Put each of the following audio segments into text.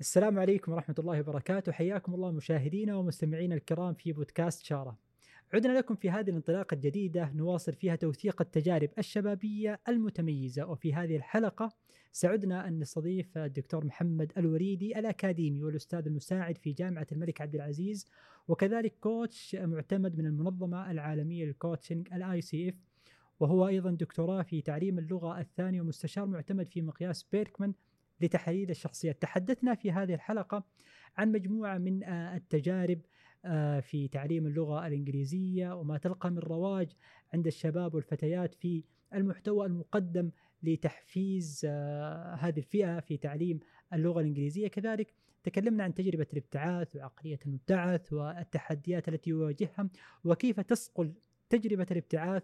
السلام عليكم ورحمة الله وبركاته. حياكم الله مشاهدينا ومستمعينا الكرام في بودكاست شارة. عدنا لكم في هذه الانطلاقة الجديدة نواصل فيها توثيق التجارب الشبابية المتميزة. وفي هذه الحلقة سعدنا أن نستضيف الدكتور محمد الوليدي الأكاديمي والأستاذ المساعد في جامعة الملك عبد العزيز وكذلك coach معتمد من المنظمة العالمية لل coaching ال ICF. وهو أيضا دكتوراه في تعليم اللغة الثانية ومستشار معتمد في مقياس بيركمان. لتحليل الشخصيات. تحدثنا في هذه الحلقة عن مجموعة من آه، التجارب آه، في تعليم اللغة الإنجليزية وما تلقى من رواج عند الشباب والفتيات في المحتوى المقدم لتحفيز آه، هذه الفئة في تعليم اللغة الإنجليزية. كذلك تكلمنا عن تجربة الابتعاث وعقلية المبتعث والتحديات التي يواجهها وكيف تصقل تجربة الابتعاث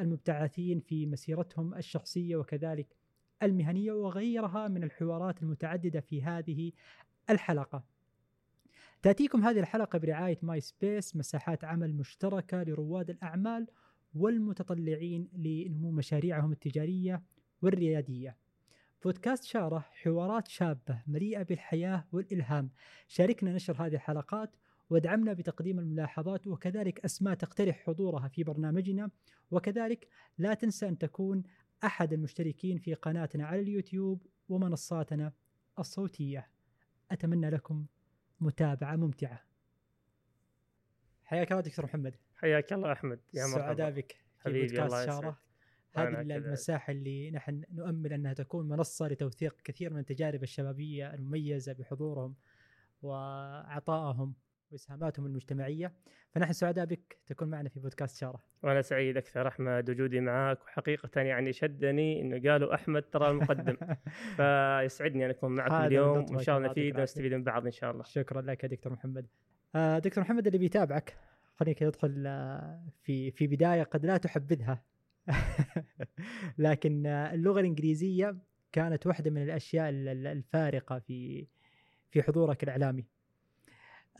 المبتعثين في مسيرتهم الشخصية. وكذلك المهنية وغيرها من الحوارات المتعددة في هذه الحلقة. تأتيكم هذه الحلقة برعاية My Space مساحات عمل مشتركة لرواد الأعمال والمتطلعين لنمو مشاريعهم التجارية والريادية. بودكاست شارة حوارات شابة مليئة بالحياة والإلهام. شاركنا نشر هذه الحلقات وادعمنا بتقديم الملاحظات وكذلك أسماء تقترح حضورها في برنامجنا. وكذلك لا تنسى أن تكون أحد المشتركين في قناتنا على اليوتيوب ومنصاتنا الصوتية. أتمنى لكم متابعة ممتعة. حياك الله دكتور محمد. حياك الله أحمد. يا مرحبا. سعداء بك. في بودكاست شارة. هذه المساحة اللي نحن نؤمل أنها تكون منصة لتوثيق كثير من التجارب الشبابية المميزة بحضورهم وعطائهم. وإسهاماتهم المجتمعية. فنحن سعداء بك تكون معنا في بودكاست شاره وأنا سعيد أكثر أحمد وجودي معك وحقيقة يعني شدني إنه قالوا أحمد ترى المقدم. فيسعدني أن أكون معكم اليوم. وإن شاء الله نفيد ونستفيد من بعض إن شاء الله. شكرا لك يا دكتور محمد. آه دكتور محمد اللي بيتابعك خليك يدخل آه، في في بداية قد لا تحبذها. لكن آه، اللغة الإنجليزية كانت واحدة من الأشياء الفارقة في في حضورك الإعلامي.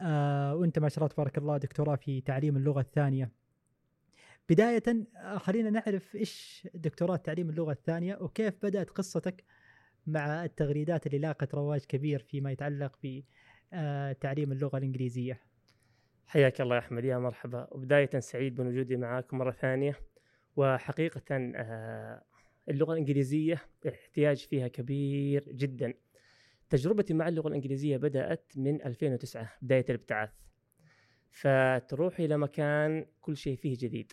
آه وأنت ما شاء الله تبارك الله دكتوراه في تعليم اللغة الثانية. بداية آه، خلينا نعرف إيش دكتوراه تعليم اللغة الثانية وكيف بدأت قصتك مع التغريدات اللي لاقت رواج كبير فيما يتعلق بتعليم آه، اللغة الإنجليزية. حياك الله يا أحمد يا مرحبا. وبداية سعيد بوجودي معاكم مرة ثانية. وحقيقة اللغة الإنجليزية الاحتياج فيها كبير جدا. تجربتي مع اللغة الإنجليزية بدأت من 2009 بداية الابتعاث. فتروح إلى مكان كل شيء فيه جديد.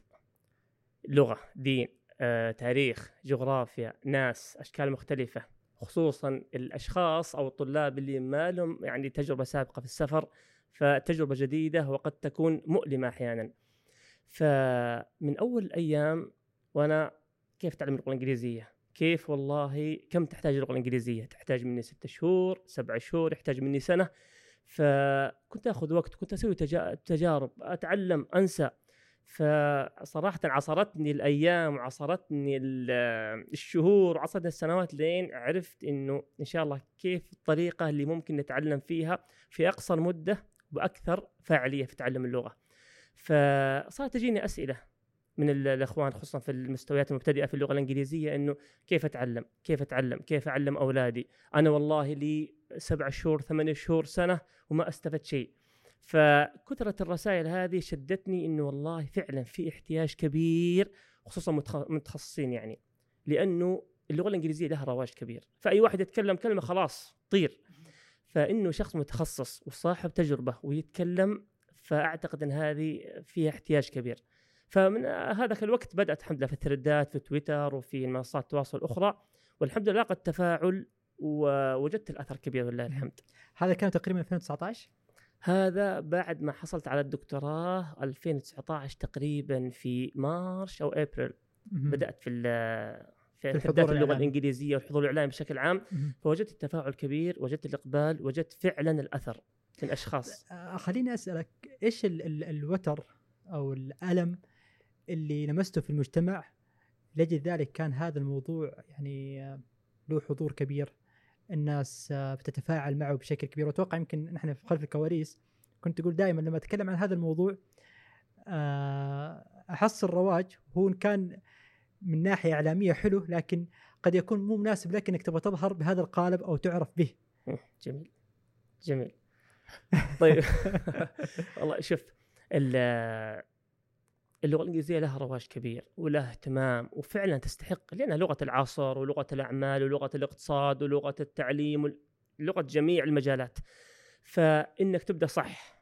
لغة دين آه، تاريخ جغرافيا ناس أشكال مختلفة. خصوصا الأشخاص أو الطلاب اللي ما لهم يعني تجربة سابقة في السفر فتجربة جديدة وقد تكون مؤلمة أحيانا. فمن أول الأيام وأنا كيف تعلم اللغة الإنجليزية؟ كيف والله كم تحتاج اللغة الإنجليزية؟ تحتاج مني ستة شهور، سبع شهور، يحتاج مني سنة. فكنت آخذ وقت، كنت أسوي تجارب، أتعلم، أنسى. فصراحة عصرتني الأيام وعصرتني الشهور وعصرتني السنوات لين عرفت إنه إن شاء الله كيف الطريقة اللي ممكن نتعلم فيها في أقصر مدة وأكثر فاعلية في تعلم اللغة فصارت تجيني أسئلة من الأخوان خصوصا في المستويات المبتدئة في اللغة الإنجليزية إنه كيف أتعلم؟ كيف أتعلم؟ كيف أعلم أولادي؟ أنا والله لي سبع شهور ثمانية شهور سنة وما أستفدت شيء. فكثرة الرسائل هذه شدتني إنه والله فعلا في احتياج كبير خصوصا متخصصين يعني لأنه اللغة الإنجليزية لها رواج كبير، فأي واحد يتكلم كلمة خلاص طير. فإنه شخص متخصص وصاحب تجربة ويتكلم فأعتقد إن هذه فيها احتياج كبير. فمن هذاك الوقت بدأت الحمد لله في الثريدات في تويتر وفي منصات التواصل الاخرى والحمد لله لقت تفاعل ووجدت الأثر كبير لله الحمد. هذا كان تقريبا 2019 هذا بعد ما حصلت على الدكتوراه 2019 تقريبا في مارش أو إبريل. بدأت في في, في الحضور اللغة الإنجليزية والحضور الإعلامي بشكل عام. فوجدت التفاعل كبير وجدت الإقبال وجدت فعلا الأثر في الاشخاص خليني أسألك إيش ال ال الوتر أو الألم اللي لمسته في المجتمع لأجل ذلك كان هذا الموضوع يعني له حضور كبير. الناس بتتفاعل معه بشكل كبير. وأتوقع يمكن نحن في خلف الكواليس كنت أقول دائما لما أتكلم عن هذا الموضوع احصل رواج هو إن كان من ناحية إعلامية حلو لكن قد يكون مو مناسب لك إنك تبغى تظهر بهذا القالب أو تعرف به. جميل. جميل. طيب. والله شوف اللغة الإنجليزية لها رواج كبير ولها اهتمام وفعلا تستحق لأنها لغة العصر ولغة الأعمال ولغة الاقتصاد ولغة التعليم لغة جميع المجالات. فإنك تبدأ صح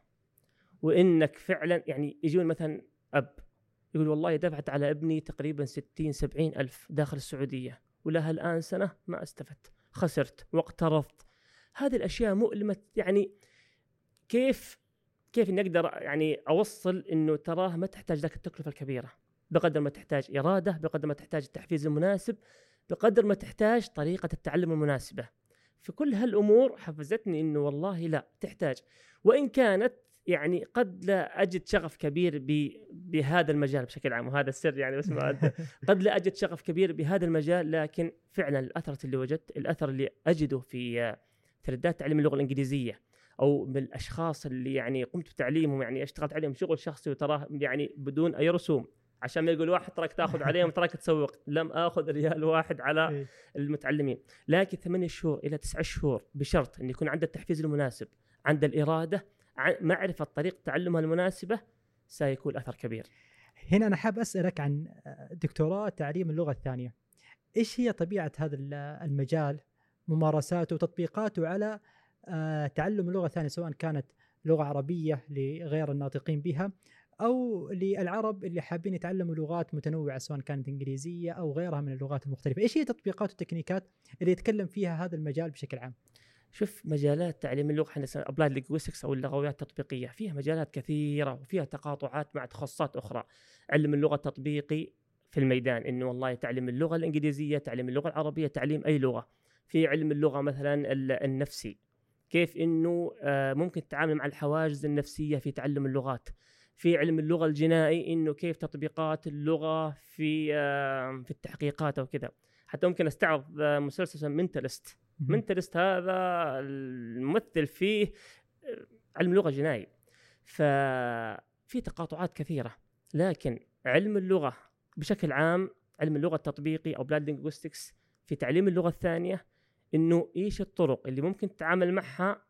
وإنك فعلا يعني يجون مثلا أب يقول والله دفعت على ابني تقريبا 60 70 ألف داخل السعودية ولها الان سنة ما استفدت خسرت واقترضت. هذه الأشياء مؤلمة يعني كيف كيف إني أقدر يعني أوصل إنه تراه ما تحتاج ذاك التكلفة الكبيرة؟ بقدر ما تحتاج إرادة بقدر ما تحتاج التحفيز المناسب بقدر ما تحتاج طريقة التعلم المناسبة. فكل هالأمور حفزتني إنه والله لا تحتاج. وإن كانت يعني قد لا أجد شغف كبير بهذا المجال بشكل عام وهذا السر يعني بس قد لا أجد شغف كبير بهذا المجال لكن فعلا الاثر اللي وجدت الأثر اللي أجده في تردات تعليم اللغة الإنجليزية أو من الأشخاص اللي يعني قمت بتعليمهم يعني اشتغلت عليهم شغل شخصي وتراه يعني بدون أي رسوم. عشان ما يقول واحد تراك تاخذ عليهم تراك تسوق لم آخذ ريال واحد على إيه. المتعلمين. لكن ثمانية شهور إلى تسعة شهور بشرط إن يكون عنده التحفيز المناسب عنده الإرادة معرفة طريقة تعلمها المناسبة سيكون أثر كبير. هنا أنا حاب أسألك عن دكتوراه تعليم اللغة الثانية. إيش هي طبيعة هذا المجال؟ ممارساته وتطبيقاته على تعلم لغة ثانية سواء كانت لغة عربية لغير الناطقين بها أو للعرب اللي حابين يتعلموا لغات متنوعة سواء كانت إنجليزية أو غيرها من اللغات المختلفة، إيش هي التطبيقات والتكنيكات اللي يتكلم فيها هذا المجال بشكل عام؟ شوف مجالات تعليم اللغة إحنا applied linguistics أو اللغويات التطبيقية فيها مجالات كثيرة وفيها تقاطعات مع تخصصات أخرى. علم اللغة التطبيقي في الميدان إنه والله تعلم اللغة الإنجليزية تعلم اللغة العربية تعليم أي لغة. في علم اللغة مثلا النفسي. كيف إنه آه، ممكن تتعامل مع الحواجز النفسية في تعلم اللغات. في علم اللغة الجنائي إنه كيف تطبيقات اللغة في آه، في التحقيقات أو كذا. حتى ممكن أستعرض آه، مسلسل منتلست منتلست هذا الممثل فيه علم لغة جنائي. ففي تقاطعات كثيرة. لكن علم اللغة بشكل عام علم اللغة التطبيقي أو بلاد لينغويستكس في تعليم اللغة الثانية إنه إيش الطرق اللي ممكن تتعامل معها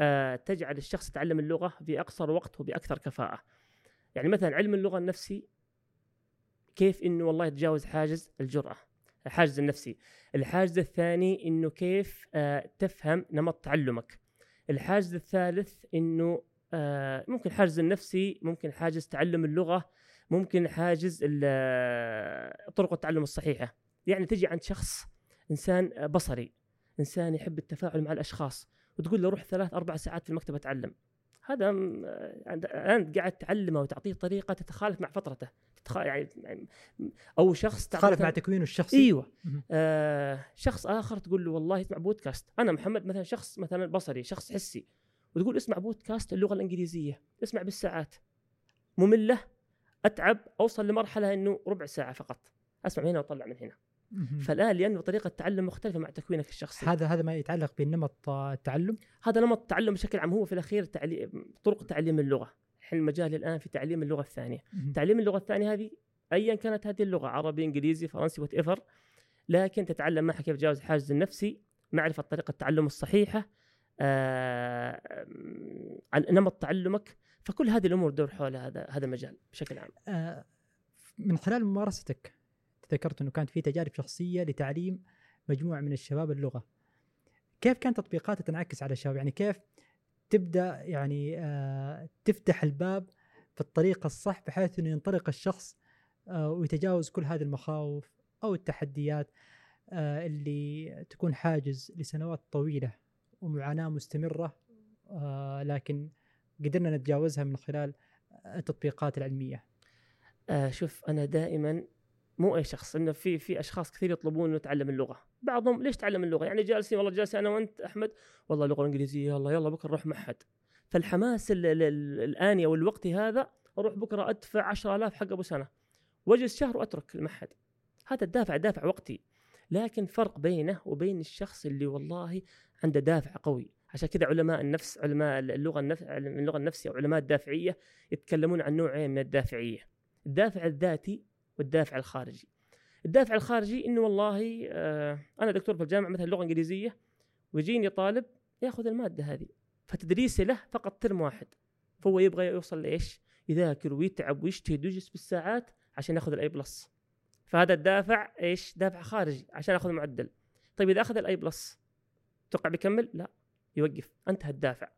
آه تجعل الشخص يتعلم اللغة في أقصر وقت وباكثر كفاءة. يعني مثلا علم اللغة النفسي كيف إنه والله يتجاوز حاجز الجرأة الحاجز النفسي. الحاجز الثاني إنه كيف آه تفهم نمط تعلمك. الحاجز الثالث إنه آه ممكن الحاجز النفسي ممكن حاجز تعلم اللغة ممكن حاجز آه، طرق التعلم الصحيحة. يعني تجي عند شخص إنسان بصري إنسان يحب التفاعل مع الأشخاص وتقول له روح ثلاث أربع ساعات في المكتب أتعلم. هذا انت قاعد تعلمه وتعطيه طريقة تتخالف مع فطرته تتخ... يعني أو شخص تخالف مع تكوينه الشخصي. إيوه. آه شخص آخر تقول له والله اسمع بودكاست أنا محمد مثلا شخص مثلا بصري شخص حسي وتقول اسمع بودكاست اللغة الإنجليزية اسمع بالساعات مملة أتعب أوصل لمرحلة إنه ربع ساعة فقط أسمع من هنا وأطلع من هنا. فالآن لأنه طريقة التعلم مختلفة مع تكوينك الشخصي. هذا هذا ما يتعلق بنمط التعلم؟ هذا نمط التعلم بشكل عام هو في الأخير تعليم طرق تعليم اللغة. الحين المجال الآن في تعليم اللغة الثانية. تعليم اللغة الثانية هذه ايا كانت هذه اللغة عربي إنجليزي فرنسي وات ايفر لكن تتعلم معها كيف تجاوز الحاجز النفسي معرفة طريقة التعلم الصحيحة آه، نمط تعلمك. فكل هذه الأمور تدور حول هذا هذا المجال بشكل عام. آه، من خلال ممارستك ذكرت إنه كانت في تجارب شخصية لتعليم مجموعة من الشباب اللغة كيف كانت تطبيقاتها تنعكس على الشباب يعني كيف تبدأ يعني آه تفتح الباب في الطريقة الصح بحيث إنه ينطلق الشخص آه ويتجاوز كل هذه المخاوف أو التحديات آه اللي تكون حاجز لسنوات طويلة ومعاناة مستمرة آه لكن قدرنا نتجاوزها من خلال التطبيقات العلمية. آه شوف أنا دائما مو أي شخص إنه في في أشخاص كثير يطلبون إنه يتعلم اللغة. بعضهم ليش تعلم اللغة؟ يعني جالسين والله جالسين أنا وأنت أحمد والله اللغة الإنجليزية يلا يلا بكرة نروح معهد. فالحماس الاني أو الوقتي هذا أروح بكرة أدفع 10000 حق أبو سنة. وأجلس شهر وأترك المعهد. هذا الدافع دافع وقتي. لكن فرق بينه وبين الشخص اللي والله عنده دافع قوي. عشان كذا علماء النفس علماء اللغة النفس اللغة النفسية وعلماء الدافعية يتكلمون عن نوعين من الدافعية. الدافع الذاتي والدافع الخارجي الدافع الخارجي إنه والله آه أنا دكتور في الجامعة مثلا لغة إنجليزية ويجيني طالب ياخذ المادة هذه فتدريسي له فقط ترم واحد فهو يبغى يوصل لإيش؟ يذاكر ويتعب ويجتهد ويجلس بالساعات عشان ياخذ ال A plus فهذا الدافع إيش؟ دافع خارجي عشان ياخذ معدل طيب إذا أخذ ال A plus توقع بيكمل؟ لا يوقف انتهى الدافع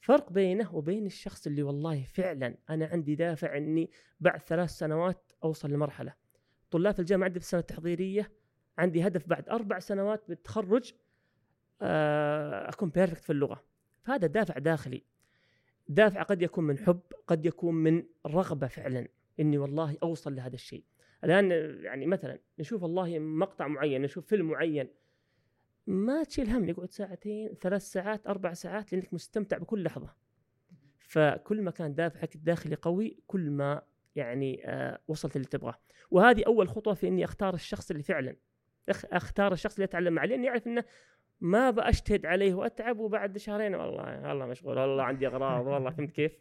فرق بينه وبين الشخص اللي والله فعلا أنا عندي دافع إني بعد ثلاث سنوات أوصل لمرحلة. طلاب الجامعة عندي في السنة التحضيرية عندي هدف بعد أربع سنوات بالتخرج آه، أكون بيرفكت في اللغة. فهذا دافع داخلي. دافع قد يكون من حب قد يكون من رغبة فعلا إني والله أوصل لهذا الشيء. الآن يعني مثلا نشوف والله مقطع معين نشوف فيلم معين. ما تشيل هم يقعد ساعتين ثلاث ساعات أربع ساعات لأنك مستمتع بكل لحظة. فكل ما كان دافعك الداخلي قوي كل ما يعني آه وصلت اللي تبغاه وهذه أول خطوة في إني أختار الشخص اللي فعلا أختار الشخص اللي أتعلم معه لاني أعرف إنه ما بأجتهد عليه وأتعب وبعد شهرين والله والله مشغول والله عندي أغراض والله فهمت كيف؟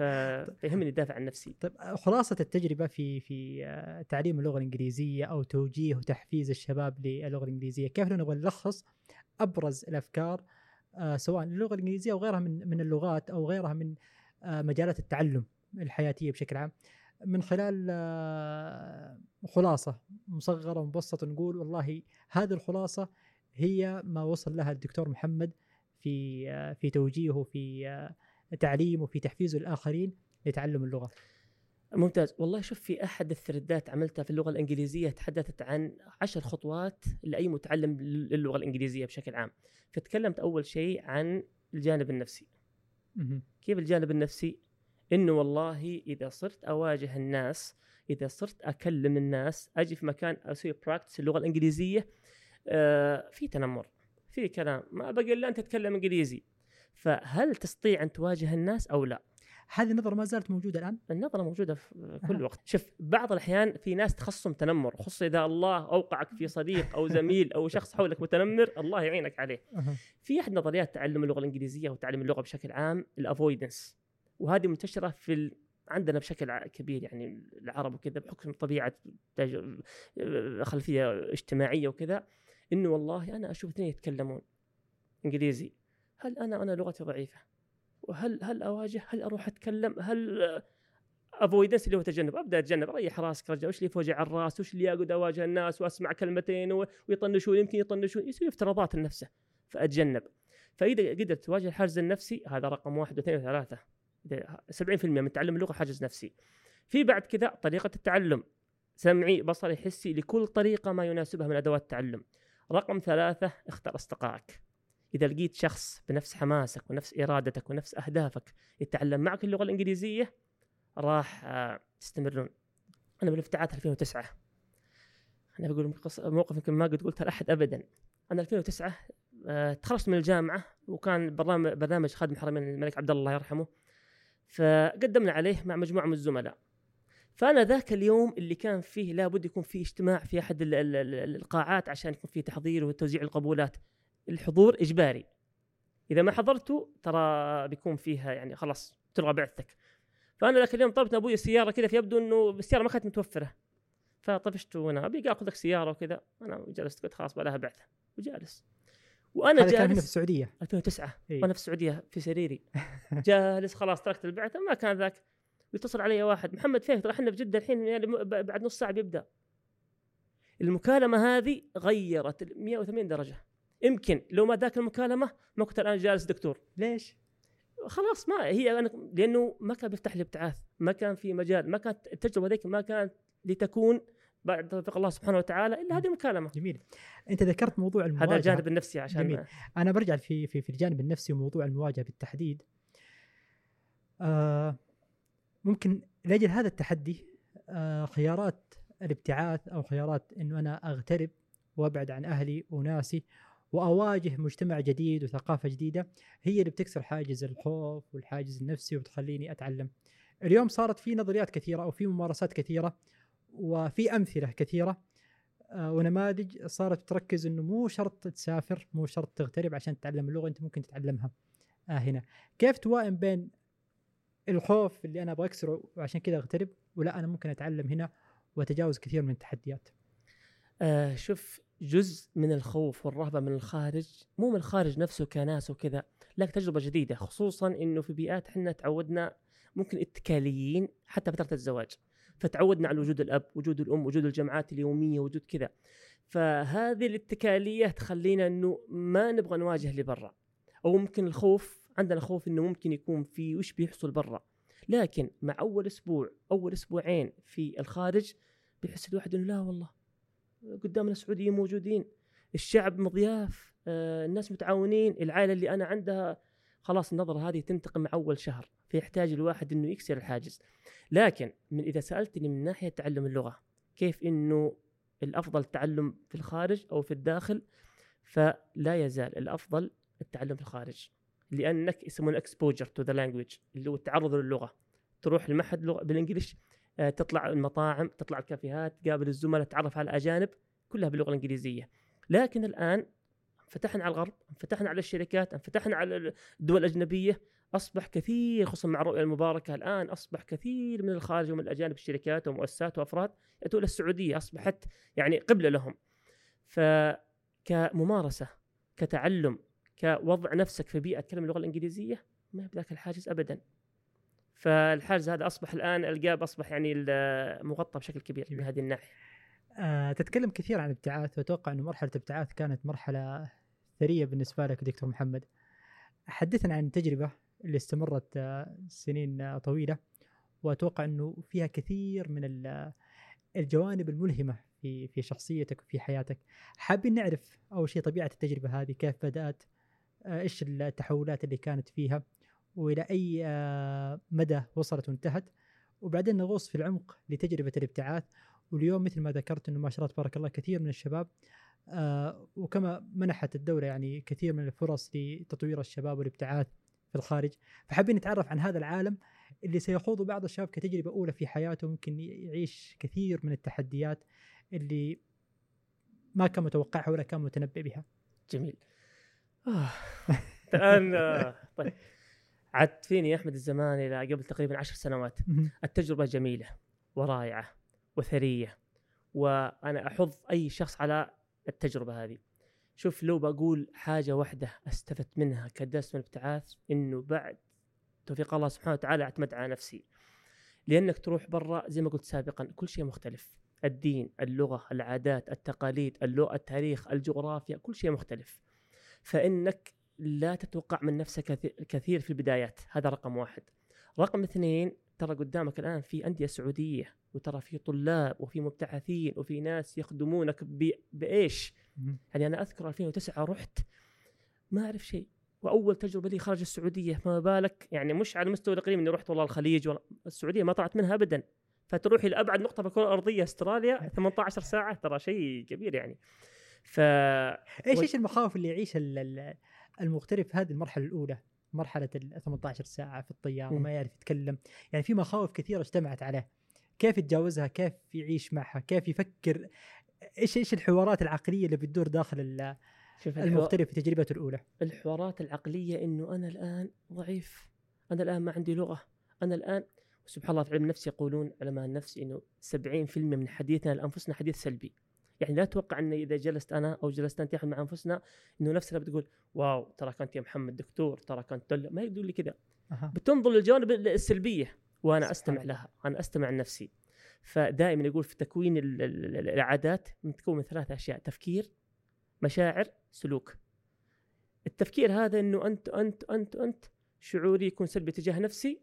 فيهمني الدافع عن نفسي. طيب خلاصة التجربة في في آه، تعليم اللغة الإنجليزية أو توجيه وتحفيز الشباب للغة الإنجليزية، كيف لو نبغى نلخص أبرز الأفكار آه، سواء اللغة الإنجليزية أو غيرها من من اللغات أو غيرها من مجالات التعلم الحياتية بشكل عام من خلال خلاصة مصغرة ومبسطة نقول والله هذه الخلاصة هي ما وصل لها الدكتور محمد في في توجيهه في تعليمه في تحفيزه الاخرين لتعلم اللغة. ممتاز. والله شوف في أحد الثريدات عملتها في اللغة الإنجليزية تحدثت عن عشر خطوات لأي متعلم للغة الإنجليزية بشكل عام. فتكلمت أول شيء عن الجانب النفسي. كيف الجانب النفسي؟ إنه والله إذا صرت أواجه الناس إذا صرت أكلم الناس أجي في مكان أسوي براكتس اللغة الإنجليزية آه في تنمر في كلام ما بقى إلا انت تتكلم إنجليزي فهل تستطيع أن تواجه الناس أو لا؟ هذه النظرة ما زالت موجودة الآن؟ النظرة موجودة في كل وقت، شوف بعض الأحيان في ناس تخصم تنمر، خصوصا إذا الله أوقعك في صديق أو زميل أو شخص حولك متنمر، الله يعينك عليه. في أحد نظريات تعلم اللغة الإنجليزية وتعلم اللغة بشكل عام ال avoidance، وهذه منتشرة في ال... عندنا بشكل كبير يعني العرب وكذا بحكم طبيعة خلفية اجتماعية وكذا إنه والله أنا أشوف اثنين يتكلمون إنجليزي هل أنا أنا لغتي ضعيفة؟ وهل هل أواجه هل أروح أتكلم؟ هل avoidance اللي هو تجنب؟ أبدأ أتجنب ريح راسك رجال وش اللي في وجع الراس؟ وش اللي اقعد أواجه الناس؟ وأسمع كلمتين ويطنشون يمكن يطنشون يسوي افتراضات لنفسه فأتجنب. فإذا قدرت تواجه الحاجز النفسي هذا رقم واحد واثنين وثلاثة. 70% من تعلم اللغة حاجز نفسي. في بعد كذا طريقة التعلم. سمعي بصري حسي لكل طريقة ما يناسبها من أدوات التعلم. رقم ثلاثة اختر أصدقائك. إذا لقيت شخص بنفس حماسك ونفس إرادتك ونفس أهدافك يتعلم معك اللغة الإنجليزية راح آه، تستمرون. أنا بالافتتاحات 2009 أنا بقول موقف يمكن ما قد قلتها لأحد أبدا. أنا 2009 آه، تخرجت من الجامعة وكان برنامج برنامج خادم حرمين الملك عبد الله يرحمه. فقدمنا عليه مع مجموعة من الزملاء. فأنا ذاك اليوم اللي كان فيه لابد يكون فيه اجتماع في أحد القاعات عشان يكون فيه تحضير وتوزيع القبولات. الحضور إجباري. إذا ما حضرتوا ترى بيكون فيها يعني خلاص تلغى بعثتك. فأنا ذاك اليوم طلبت أبوي السيارة كذا فيبدو إنه السيارة ما كانت متوفرة. فطفشت وأنا أبي أخذ لك سيارة وكذا. أنا جلست قلت خلاص بلاها بعثة. وجالس. وأنا جالس كان هنا في السعودية. 2009 إيه؟ وأنا في السعودية في سريري. جالس خلاص تركت البعثة ما كان ذاك. يتصل علي واحد محمد ترى إحنا في جدة الحين يعني بعد نص ساعة بيبدأ. المكالمة هذه غيرت 180 درجة. يمكن لو ما ذاك المكالمة ما كنت الآن جالس دكتور. ليش؟ خلاص ما هي أنا لأنه ما كان بيفتح لي ابتعاث ما كان في مجال ما كانت التجربة ذيك ما كانت لتكون بعد توفيق الله سبحانه وتعالى إلا هذه المكالمة. جميل. أنت ذكرت موضوع المواجهة. هذا الجانب النفسي عشان جميل. أنا برجع في في في الجانب النفسي وموضوع المواجهة بالتحديد. آه ممكن لأجل هذا التحدي آه، خيارات الابتعاث أو خيارات إنه أنا أغترب وأبعد عن أهلي وناسي وأواجه مجتمع جديد وثقافة جديدة هي اللي بتكسر حاجز الخوف والحاجز النفسي وتخليني أتعلم. اليوم صارت في نظريات كثيرة أو في ممارسات كثيرة وفي أمثلة كثيرة. آه، ونماذج صارت تركز إنه مو شرط تسافر مو شرط تغترب عشان تتعلم اللغة أنت ممكن تتعلمها. آه هنا. كيف توائم بين الخوف اللي أنا أبغى أكسره وعشان كذا أغترب ولا أنا ممكن أتعلم هنا وأتجاوز كثير من التحديات؟ آه شوف جزء من الخوف والرهبة من الخارج مو من الخارج نفسه كناس وكذا لكن تجربة جديدة خصوصا إنه في بيئات إحنا تعودنا ممكن إتكاليين حتى فترة الزواج. فتعودنا على وجود الأب وجود الأم وجود الجمعات اليومية وجود كذا. فهذه الاتكالية تخلينا إنه ما نبغى نواجه اللي برا أو ممكن الخوف عندنا خوف إنه ممكن يكون في وش بيحصل برا. لكن مع أول أسبوع أول أسبوعين في الخارج بيحس الواحد إنه لا والله قدامنا سعوديين موجودين الشعب مضياف آه، الناس متعاونين العائلة اللي أنا عندها خلاص النظرة هذه تنتقل مع أول شهر. فيحتاج الواحد إنه يكسر الحاجز. لكن من إذا سألتني من ناحية تعلم اللغة كيف إنه الأفضل التعلم في الخارج أو في الداخل فلا يزال الأفضل التعلم في الخارج. لأنك يسمونه exposure to the language اللي هو التعرض للغة. تروح لمعهد لغة بال English آه، تطلع المطاعم تطلع الكافيهات تقابل الزملاء تتعرف على الأجانب كلها باللغة الإنجليزية. لكن الآن فتحنا على الغرب فتحنا على الشركات فتحنا على الدول الأجنبية أصبح كثير خصوصا مع الرؤية المباركة الآن أصبح كثير من الخارج ومن الأجانب الشركات ومؤسسات وأفراد يأتون إلى السعودية أصبحت يعني قبلة لهم. فكممارسه كتعلم كوضع نفسك في بيئة تكلم اللغة الإنجليزية ما بذاك الحاجز ابدا. فالحاجز هذا أصبح الآن القاب أصبح يعني مغطى بشكل كبير من هذه الناحية. آه، تتكلم كثير عن الابتعاث وأتوقع إنه مرحلة الابتعاث كانت مرحلة ثرية بالنسبة لك دكتور محمد. حدثنا عن التجربه اللي استمرت آه، سنين آه، طويلة. وأتوقع إنه فيها كثير من الجوانب الملهمة في في شخصيتك وفي حياتك. حابين نعرف أول شيء طبيعة التجربة هذه كيف بدأت إيش التحولات اللي كانت فيها وإلى أي مدى وصلت وانتهت. وبعدين نغوص في العمق لتجربة الابتعاث. واليوم مثل ما ذكرت إنه ما شاء الله تبارك الله كثير من الشباب آه وكما منحت الدولة يعني كثير من الفرص لتطوير الشباب والابتعاث. في الخارج فحابين نتعرف عن هذا العالم اللي سيخوض بعض الشباب كتجربة أولى في حياته ممكن يعيش كثير من التحديات اللي ما كان متوقعها ولا كان متنبئ بها. جميل. آه. الآن آه، طيب عدت فيني يا أحمد الزمان إلى قبل تقريبا عشر سنوات التجربة جميلة ورائعة وثرية وأنا احض أي شخص على التجربة هذه شوف لو بقول حاجة واحدة استفدت منها كدرس من الابتعاث إنه بعد توفيق الله سبحانه وتعالى اعتمد على نفسي. لأنك تروح برا زي ما قلت سابقا كل شيء مختلف. الدين اللغة العادات التقاليد اللغة التاريخ الجغرافيا كل شيء مختلف. فإنك لا تتوقع من نفسك كثير في البدايات. هذا رقم واحد. رقم اثنين ترى قدامك الآن في أندية سعودية وترى في طلاب وفي مبتعثين وفي ناس يخدمونك بإيش؟ يعني أنا أذكر 2009 رحت ما أعرف شيء. وأول تجربة لي خارج السعودية فما بالك؟ يعني مش على المستوى الاقليمي إني رحت والله الخليج ولا السعودية ما طلعت منها ابدا. فتروح إلى ابعد نقطة في الكرة الأرضية أستراليا 18 ساعة ترى شيء كبير يعني. ف إيش إيش المخاوف اللي يعيشها المغترب في هذه المرحلة الأولى؟ مرحلة ال 18 ساعة في الطيارة ما يعرف يتكلم. يعني في مخاوف كثيرة اجتمعت عليه. كيف يتجاوزها؟ كيف يعيش معها؟ كيف يفكر؟ إيش إيش الحوارات العقلية اللي بتدور داخل المغترب في تجربته الأولى؟ الحوارات العقلية إنه أنا الآن ضعيف. أنا الآن ما عندي لغة. أنا الآن سبحان الله في علم النفس يقولون علماء النفس إنه 70% من حديثنا لانفسنا حديث سلبي. يعني لا تتوقع ان إذا جلست أنا أو جلست أنت مع أنفسنا إنه نفسنا بتقول واو ترى كنت يا محمد دكتور ترى كنت ما يقول لي كذا. أه. بتنظر للجوانب السلبية وأنا أستمع لها أنا أستمع لنفسي. فدائما يقول في تكوين العادات متكون من ثلاث أشياء تفكير مشاعر سلوك. التفكير هذا إنه أنت أنت أنت أنت شعوري يكون سلبي تجاه نفسي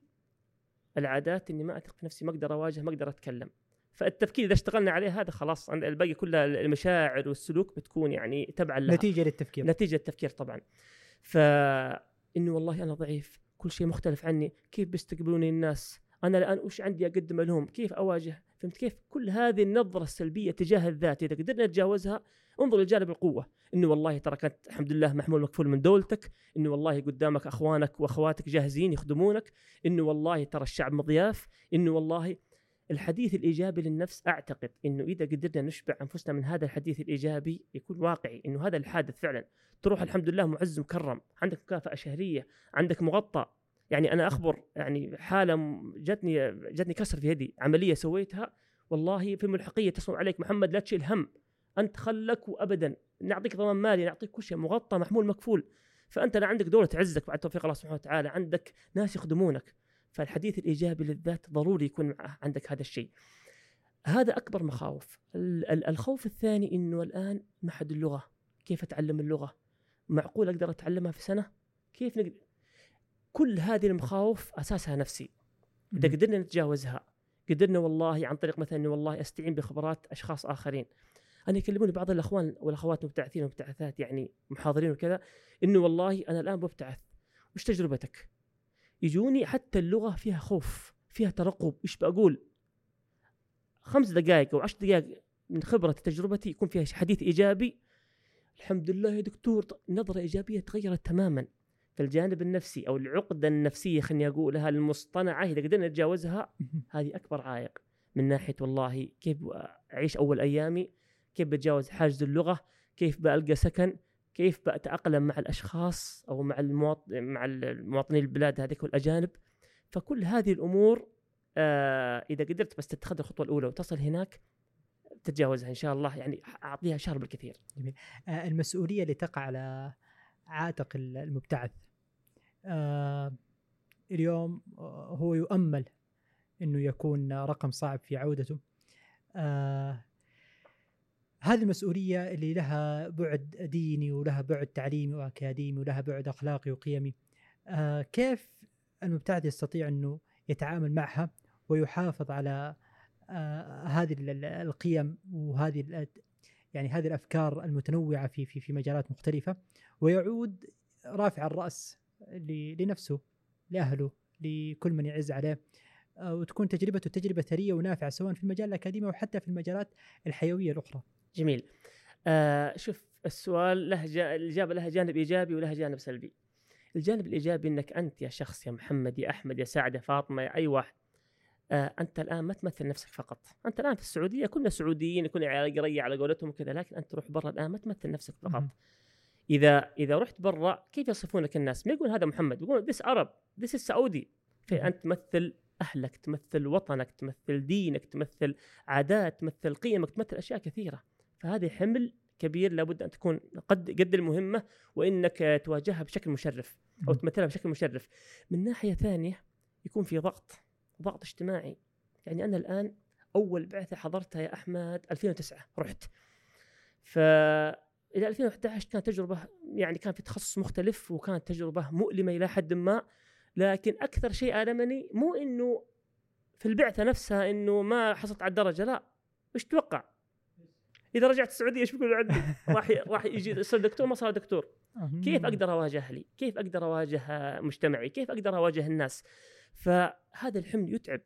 العادات إني ما أثق في نفسي ما أقدر أواجه ما أقدر أتكلم. فالتفكير إذا اشتغلنا عليه هذا خلاص الباقي كلها المشاعر والسلوك بتكون يعني تبعا لها. نتيجة للتفكير. نتيجة للتفكير طبعا. فانه والله أنا ضعيف كل شيء مختلف عني كيف بيستقبلوني الناس؟ أنا الآن وش عندي أقدم لهم؟ كيف أواجه؟ فهمت كيف؟ كل هذه النظرة السلبية تجاه الذات إذا قدرنا نتجاوزها انظر لجانب القوة. إنه والله ترى كانت الحمد لله محمول مكفول من دولتك. إنه والله قدامك أخوانك وأخواتك جاهزين يخدمونك. إنه والله ترى الشعب مضياف. إنه والله الحديث الإيجابي للنفس أعتقد إنه إذا قدرنا نشبع أنفسنا من هذا الحديث الإيجابي يكون واقعي إنه هذا الحادث فعلا. تروح الحمد لله معز مكرم عندك مكافأة شهرية عندك مغطى. يعني أنا أخبر يعني حالة جتني جتني كسر في يدي عملية سويتها والله في ملحقيه تصل عليك محمد لا تشيل هم. أنت خلك وابدا. نعطيك ضمان مالي نعطيك كل شيء مغطى محمول مكفول. فأنت لا عندك دولة تعزك بعد توفيق الله سبحانه وتعالى عندك ناس يخدمونك. فالحديث الإيجابي للذات ضروري يكون عندك هذا الشيء. هذا أكبر مخاوف. الخوف الثاني إنه الآن محد اللغة. كيف أتعلم اللغة؟ معقول أقدر أتعلمها في سنة؟ كيف نقدر كل هذه المخاوف أساسها نفسي. إذا قدرنا نتجاوزها. قدرنا والله عن طريق مثلا والله أستعين بخبرات أشخاص آخرين. أنا يكلموني بعض الأخوان والأخوات مبتعثين ومبتعثات يعني محاضرين وكذا. إنه والله أنا الآن مبتعث. وش تجربتك؟ يجوني حتى اللغة فيها خوف فيها ترقب. إيش بقول؟ خمس دقائق أو عشر دقائق من خبرتي تجربتي يكون فيها حديث إيجابي. الحمد لله يا دكتور نظرة إيجابية تغيرت تماما. فالجانب النفسي أو العقدة النفسية خليني أقولها المصطنعة إذا قدرنا نتجاوزها هذه أكبر عائق. من ناحية والله كيف أعيش أول أيامي كيف بتجاوز حاجز اللغة كيف بألقى سكن كيف بأتأقلم مع الأشخاص أو مع المواطن مع المواطنين البلاد هذيك والأجانب فكل هذه الأمور آه إذا قدرت بس تتخذ الخطوة الأولى وتصل هناك تتجاوزها إن شاء الله يعني أعطيها شهر بالكثير. جميل. آه المسؤولية اللي تقع على عاتق المبتعث آه اليوم آه، هو يؤمل إنه يكون رقم صعب في عودته. آه هذه المسؤولية اللي لها بعد ديني ولها بعد تعليمي وأكاديمي ولها بعد أخلاقي وقيمي. آه كيف المبتعث يستطيع أنه يتعامل معها ويحافظ على آه، هذه القيم وهذه يعني هذه الأفكار المتنوعة في في في مجالات مختلفة ويعود رافع الرأس لنفسه لأهله لكل من يعز عليه آه، وتكون تجربته تجربة ثرية ونافعة سواء في المجال الأكاديمي أو حتى في المجالات الحيوية الأخرى. جميل. آه شوف السؤال له جا... الإجابة لها جانب إيجابي ولها جانب سلبي. الجانب الإيجابي إنك أنت يا شخص يا محمد يا أحمد يا سعد يا فاطمة يا أي واحد آه أنت الآن ما تمثل نفسك فقط. أنت الآن في السعودية كنا سعوديين كنا قريه على قولتهم وكذا لكن أنت تروح برا الآن ما تمثل نفسك فقط. إذا إذا رحت برا كيف يصفونك الناس؟ ما يقول هذا محمد يقول ذس عرب ذس السعودي فانت تمثل أهلك تمثل وطنك تمثل دينك تمثل عادات تمثل قيمك تمثل أشياء كثيرة. فهذه حمل كبير لابد أن تكون قد قد المهمة وإنك تواجهها بشكل مشرف أو تمثلها بشكل مشرف. من ناحية ثانية يكون في ضغط ضغط اجتماعي. يعني أنا الآن أول بعثة حضرتها يا أحمد 2009 رحت. ف إلى 2011 كانت تجربة يعني كان في تخصص مختلف وكانت تجربة مؤلمة إلى حد ما لكن أكثر شيء آلمني مو إنه في البعثة نفسها إنه ما حصلت على الدرجة لا. إيش تتوقع؟ إذا رجعت السعودية إيش بيقولوا عندي؟ راح راح يجي يصير دكتور ما صار دكتور كيف أقدر أواجه أهلي؟ كيف أقدر أواجه مجتمعي؟ كيف أقدر أواجه الناس؟ فهذا الحمل يتعب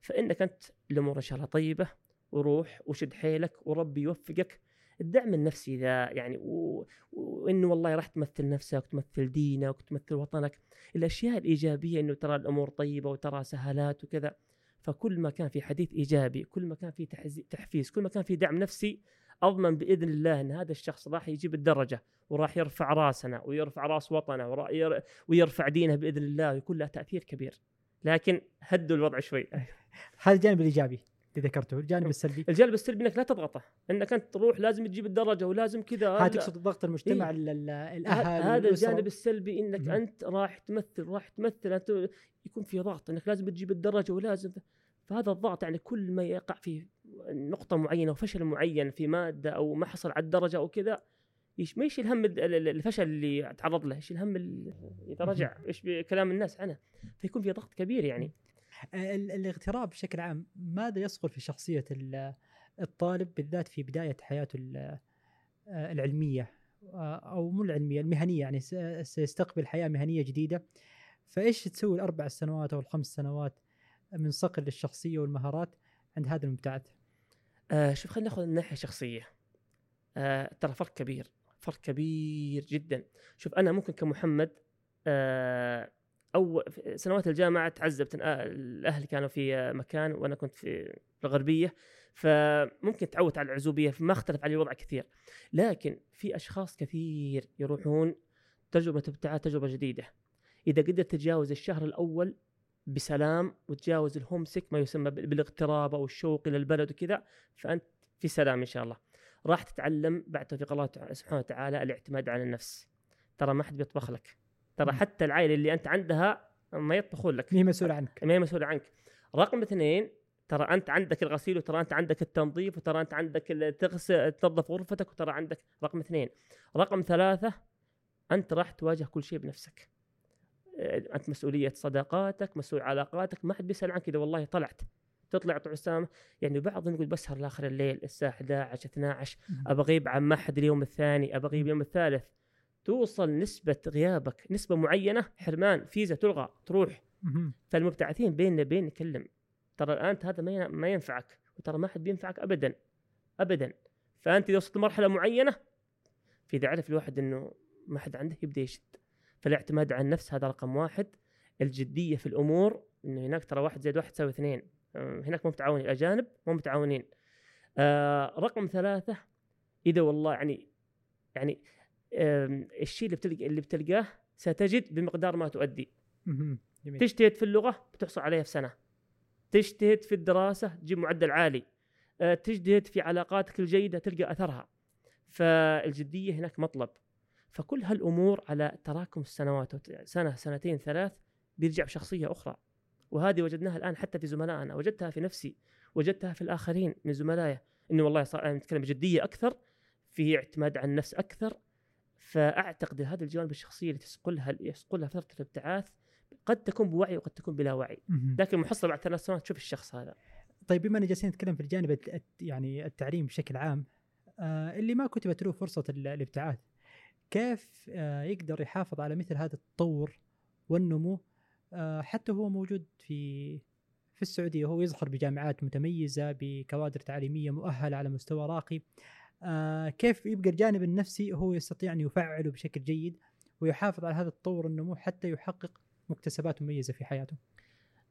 فإنك أنت الأمور إن شاء الله طيبة وروح وشد حيلك وربي يوفقك الدعم النفسي ذا يعني و... وإنه والله راح تمثل نفسك وتمثل دينك وتمثل وطنك الأشياء الإيجابية إنه ترى الأمور طيبة وترى سهالات وكذا فكل ما كان في حديث إيجابي كل ما كان في تحفيز كل ما كان في دعم نفسي أضمن بإذن الله إن هذا الشخص راح يجيب الدرجة وراح يرفع رأسنا ويرفع رأس وطنه ويرفع دينه بإذن الله ويكون له تأثير كبير. لكن هدوا الوضع شوي. هذا الجانب الإيجابي. ذكرته الجانب السلبي. الجانب السلبي إنك لا تضغطه إنك أنت تروح لازم تجيب الدرجة ولازم كذا هذا تقصد ضغط المجتمع إيه؟ الأهل هذا الجانب السلبي إنك م- أنت راح تمثل راح تمثل أنت يكون في ضغط إنك لازم تجيب الدرجة ولازم فهذا الضغط يعني كل ما يقع في نقطة معينة وفشل معين في مادة أو ما حصل على الدرجة أو كذا ما يشيل هم الفشل اللي تعرض له يشيل هم اذا رجع إيش كلام الناس عنه. فيكون في ضغط كبير يعني. الاغتراب بشكل عام ماذا يصقل في شخصية الطالب بالذات في بداية حياته العلمية؟ أو مو العلمية المهنية يعني سيستقبل حياة مهنية جديدة. فإيش تسوي الأربع سنوات أو الخمس سنوات من صقل للشخصية والمهارات عند هذا المبتعث؟ آه شوف خلينا ناخذ الناحيه الشخصيه آه ترى فرق كبير فرق كبير جدا. شوف أنا ممكن كمحمد آه أو سنوات الجامعة تعذبت الأهل كانوا في مكان وأنا كنت في الغربية فممكن تعودت على العزوبية فما اختلف علي الوضع كثير. لكن في أشخاص كثير يروحون تجربة ابتعاث تجربة جديدة. إذا قدرت تتجاوز الشهر الأول بسلام وتجاوز الهومسك ما يسمى بالاغتراب أو الشوق إلى البلد وكذا فأنت في سلام إن شاء الله. راح تتعلم بعد توفيق الله سبحانه وتعالى الاعتماد على النفس. ترى ما حد بيطبخ لك. ترى. حتى العائلة اللي أنت عندها ما يطبخون لك. هي مسؤولة عنك. ما هي مسؤولة عنك. رقم اثنين ترى أنت عندك الغسيل وترى أنت عندك التنظيف وترى أنت عندك تغسل تنظف غرفتك وترى عندك. رقم اثنين. رقم ثلاثة أنت راح تواجه كل شيء بنفسك. آه، أنت مسؤولية صداقاتك مسؤول علاقاتك ما حد بيسأل عنك إذا والله طلعت. تطلع طعسام يعني بعضهم يقول بسهر لاخر الليل الساعة 11 12 مم. ابى اغيب عن معهد اليوم الثاني ابى اغيب اليوم الثالث. توصل نسبة غيابك نسبة معينة حرمان فيزا تلغى تروح. فالمبتعثين بيننا بين نكلم ترى الآن هذا ما ما ينفعك وترى ما حد بينفعك ابدا ابدا. فأنت إذا وصلت لمرحلة معينة فاذا عرف الواحد إنه ما حد عنده يبدأ يشد. فالاعتماد على النفس هذا رقم واحد. الجدية في الأمور إنه هناك ترى واحد زائد واحد يساوي اثنين. آه، هناك مو متعاونين الأجانب مو متعاونين. آه رقم ثلاثة إذا والله يعني يعني الشيء اللي بتلقى اللي بتلقاه ستجد بمقدار ما تؤدي. جميل. تجتهد في اللغة بتحصل عليها في سنة. تجتهد في الدراسة تجيب معدل عالي. آه، تجتهد في علاقاتك الجيدة تلقى أثرها. فالجدية هناك مطلب. فكل هالأمور على تراكم السنوات سنة سنتين ثلاث بيرجع بشخصية أخرى. وهذه وجدناها الآن حتى في زملائنا. وجدتها في نفسي. وجدتها في الآخرين من زملائي. إنه والله صار أنا نتكلم بجدية أكثر. في اعتماد على النفس أكثر. فأعتقد هذه الجوانب الشخصية اللي تسقلها يسقلها فتره الابتعاث قد تكون بوعي وقد تكون بلا وعي. لكن محصله بعد ثلاث سنوات تشوف الشخص هذا. طيب بما إن جالسين نتكلم في الجانب يعني التعليم بشكل عام آه اللي ما كتبت له فرصة ال- الابتعاث كيف آه يقدر يحافظ على مثل هذا التطور والنمو؟ آه حتى هو موجود في في السعودية هو يظهر بجامعات متميزة بكوادر تعليمية مؤهلة على مستوى راقي. آه كيف يبقى الجانب النفسي هو يستطيع أن يفعله بشكل جيد ويحافظ على هذا التطور والنمو حتى يحقق مكتسبات مميزة في حياته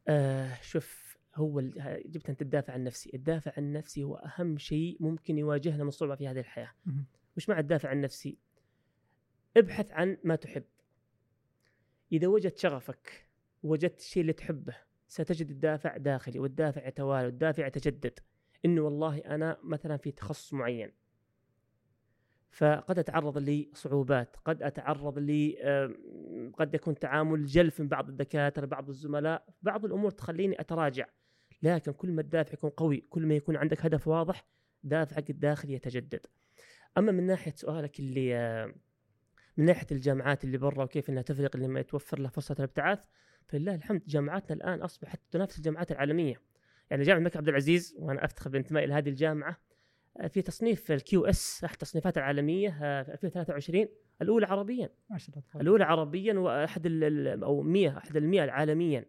آه شوف هو جبت أنت الدافع النفسي، الدافع النفسي هو أهم شيء ممكن يواجهنا من صعوبة في هذه الحياة. وش مع الدافع النفسي؟ ابحث عن ما تحب. إذا وجدت شغفك وجدت الشيء اللي تحبه ستجد الدافع داخلي والدافع يتوالى والدافع يتجدد. إنه والله أنا مثلا في تخصص معين فقد أتعرض لصعوبات، قد أتعرض ل قد يكون تعامل جلف من بعض الدكاترة، بعض الزملاء، بعض الأمور تخليني أتراجع. لكن كل ما الدافع يكون قوي، كل ما يكون عندك هدف واضح، دافعك الداخلي يتجدد. أما من ناحية سؤالك اللي من ناحية الجامعات اللي برا وكيف إنها تفرق لما يتوفر لها فرصة الابتعاث، فلله الحمد جامعاتنا الآن أصبحت تنافس الجامعات العالمية. يعني جامعة الملك عبد العزيز وأنا أفتخر بانتمائي لهذه الجامعة في تصنيف ال QS أحد التصنيفات العالمية آه، في 2023 الأولى عربيا. ما شاء الله الأولى عربيا وأحد أو 100 أحد ال 100 عالميا.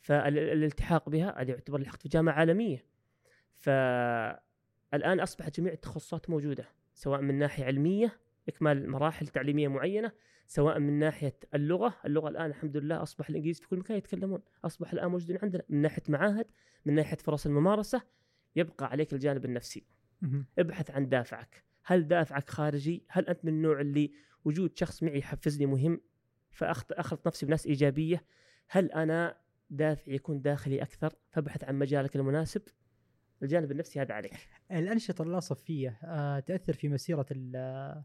فالالتحاق بها هذا يعتبر لحقت في جامعة عالمية. فالآن أصبحت جميع التخصصات موجودة سواء من ناحية علمية إكمال مراحل تعليمية معينة سواء من ناحية اللغة. اللغة الآن الحمد لله أصبح الإنجليزي في كل مكان يتكلمون أصبح الآن موجودين عندنا. من ناحية معاهد من ناحية فرص الممارسة يبقى عليك الجانب النفسي. ابحث عن دافعك. هل دافعك خارجي؟ هل أنت من النوع اللي وجود شخص معي يحفزني مهم؟ فاخلط نفسي بناس إيجابية. هل أنا دافعي يكون داخلي أكثر؟ فابحث عن مجالك المناسب. الجانب النفسي هذا عليك. الأنشطة اللا صفية آه، تأثر في آه،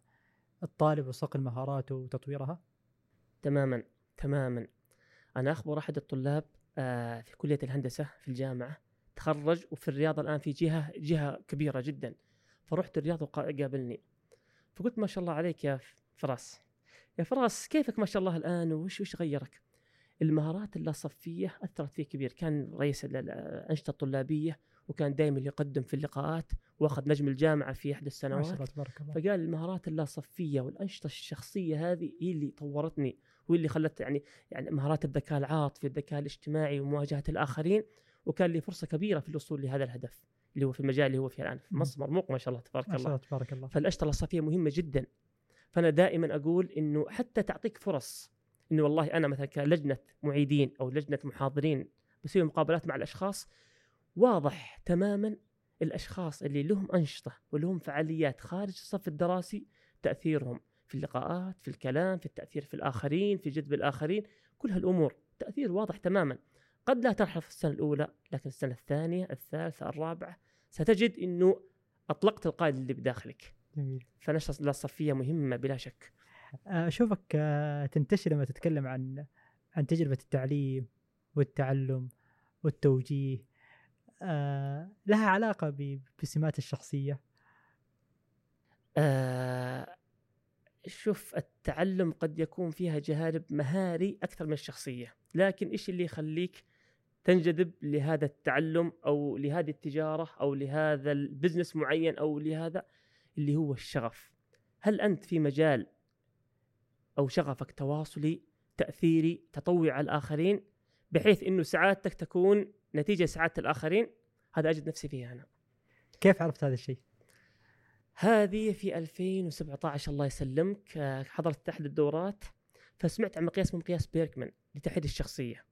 الطالب وصقل مهاراته وتطويرها؟ تماما تماما. أنا أخبر أحد الطلاب آه، في كلية الهندسة في الجامعة تخرج وفي الرياض الآن في جهة جهة كبيرة جدا. فرحت الرياض وقابلني. فقلت ما شاء الله عليك يا فراس. يا فراس كيفك ما شاء الله الآن؟ وش وش غيرك؟ المهارات اللاصفيه أثرت فيه كبير. كان رئيس ال- ال- الأنشطة الطلابية وكان دائما يقدم في اللقاءات وأخذ نجم الجامعة في إحدى السنوات. تبارك الله. فقال المهارات اللاصفيه والأنشطة الشخصية هذه هي اللي طورتني واللي خلت يعني يعني مهارات الذكاء العاطفي، الذكاء الاجتماعي ومواجهة الآخرين. وكان لي فرصة كبيرة في الوصول لهذا الهدف اللي هو في المجال اللي هو فيه الآن في. مصر مرموق ما شاء الله تبارك ما شاء الله. الله تبارك الله. فالانشطه اللاصفيه مهمة جدا. فأنا دائما أقول إنه حتى تعطيك فرص إنه والله أنا مثلا كلجنة معيدين أو لجنة محاضرين بسوي مقابلات مع الأشخاص واضح تماما الأشخاص اللي لهم أنشطة ولهم فعاليات خارج الصف الدراسي تأثيرهم في اللقاءات في الكلام في التأثير في الآخرين في جذب الآخرين كل هالأمور تأثير واضح تماما. قد لا تلحظ في السنة الأولى لكن السنة الثانية الثالثة الرابعة ستجد إنه أطلقت القائد اللي بداخلك. جميل. فنشرة الصفيه مهمة بلا شك. أشوفك آه، تنتشر لما تتكلم عن عن تجربة التعليم والتعلم والتوجيه. آه، لها علاقة بسمات الشخصية؟ شوف التعلم قد يكون فيها جانب مهاري أكثر من الشخصية لكن إيش اللي يخليك تنجذب لهذا التعلم أو لهذه التجارة أو لهذا البزنس معين أو لهذا اللي هو الشغف. هل أنت في مجال أو شغفك تواصلي تأثيري تطوعي على الآخرين بحيث إنه سعادتك تكون نتيجة سعادة الآخرين؟ هذا أجد نفسي فيها أنا. كيف عرفت هذا الشيء؟ هذه في 2017 الله يسلمك آه، حضرت أحد الدورات فسمعت عن مقياس اسمه مقياس بيركمان لتحديد الشخصية.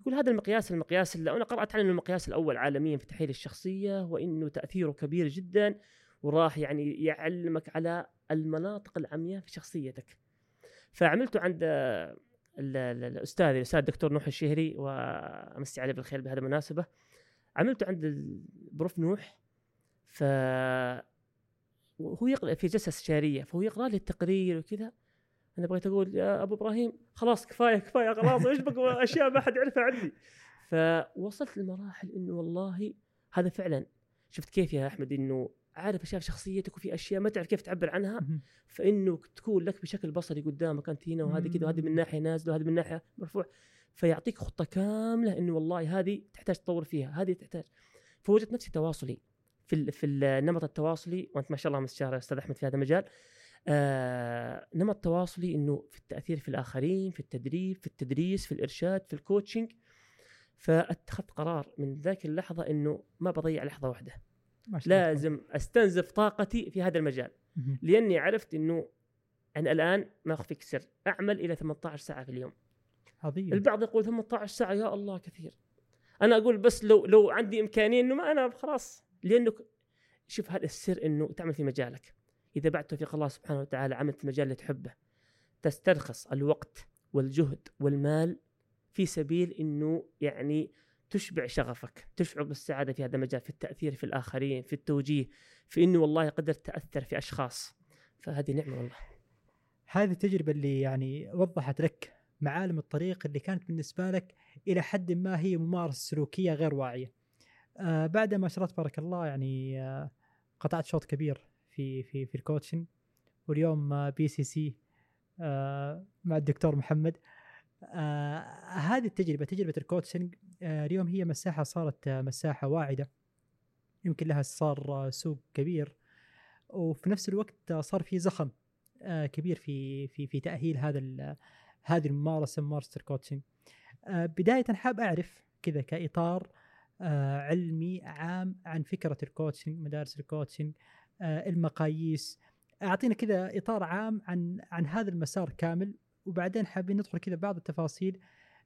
يقول هذا المقياس المقياس اللي أنا قرأت عنه المقياس الأول عالميا في تحديد الشخصية وإنه تأثيره كبير جدا وراح يعني يعلمك على المناطق العمياء في شخصيتك. فعملته عند ال- ال- الأستاذ الأستاذ الدكتور نوح الشهري وأمسي عليه بالخير بهذه المناسبة. عملته عند البروف نوح ف وهو يقرأ في جلسة استشارية فهو يقرأ لي التقرير وكذا. أنا بغيت أقول يا أبو إبراهيم خلاص كفاية كفاية خلاص إيش بقى؟ أشياء ما حد يعرفها عني. فوصلت لمراحل إنه والله هذا فعلا. شفت كيف يا أحمد؟ إنه عارف أشياء في شخصيتك وفي أشياء ما تعرف كيف تعبر عنها. فإنه تكون لك بشكل بصري قدامك أنت هنا وهذه كذا وهذه من ناحية نازلة وهذه من ناحية مرفوع. فيعطيك خطة كاملة إنه والله هذه تحتاج تطور فيها هذه تحتاج. فوجدت نفسي تواصلي في في النمط التواصلي وأنت ما شاء الله مستشار أستاذ أحمد في هذا المجال. آه نمط تواصلي إنه في التأثير في الآخرين في التدريب في التدريس في الإرشاد في الكوتشنج فأتخذت قرار من ذاك اللحظة إنه ما بضيع لحظة واحدة. لازم أستنزف طاقتي في هذا المجال. لأني عرفت إنه أنا الآن ما أخفيك سر أعمل إلى 18 ساعة في اليوم. عظيم. البعض يقول 18 ساعة يا الله كثير. أنا أقول بس لو لو عندي إمكانية إنه ما أنا خلاص. لأنه شوف هذا السر إنه تعمل في مجالك. إذا بعد توفيق الله سبحانه وتعالى عملت المجال اللي تحبه. تسترخص الوقت والجهد والمال في سبيل إنه يعني تشبع شغفك تشعر بالسعادة في هذا المجال في التأثير في الآخرين في التوجيه في إنه والله قدرت تأثر في أشخاص. فهذه نعمة والله. هذه التجربة اللي يعني وضحت لك معالم الطريق اللي كانت بالنسبة لك إلى حد ما هي ممارسة سلوكية غير واعية. آه بعد ما شرط بارك الله يعني آه قطعت شوط كبير في في في ال coaching واليوم PCC مع الدكتور محمد. آه هذه التجربة تجربة ال coaching آه اليوم هي مساحة صارت آه مساحة واعدة يمكن لها صار سوق كبير وفي نفس الوقت صار في زخم كبير في في في تأهيل هذا هذه الممارسة ممارسة ال coaching. بداية حاب أعرف كذا كإطار علمي عام عن فكرة ال coaching، مدارس ال coaching، المقاييس، أعطينا كذا إطار عام عن عن هذا المسار كامل وبعدين حابين ندخل كذا بعض التفاصيل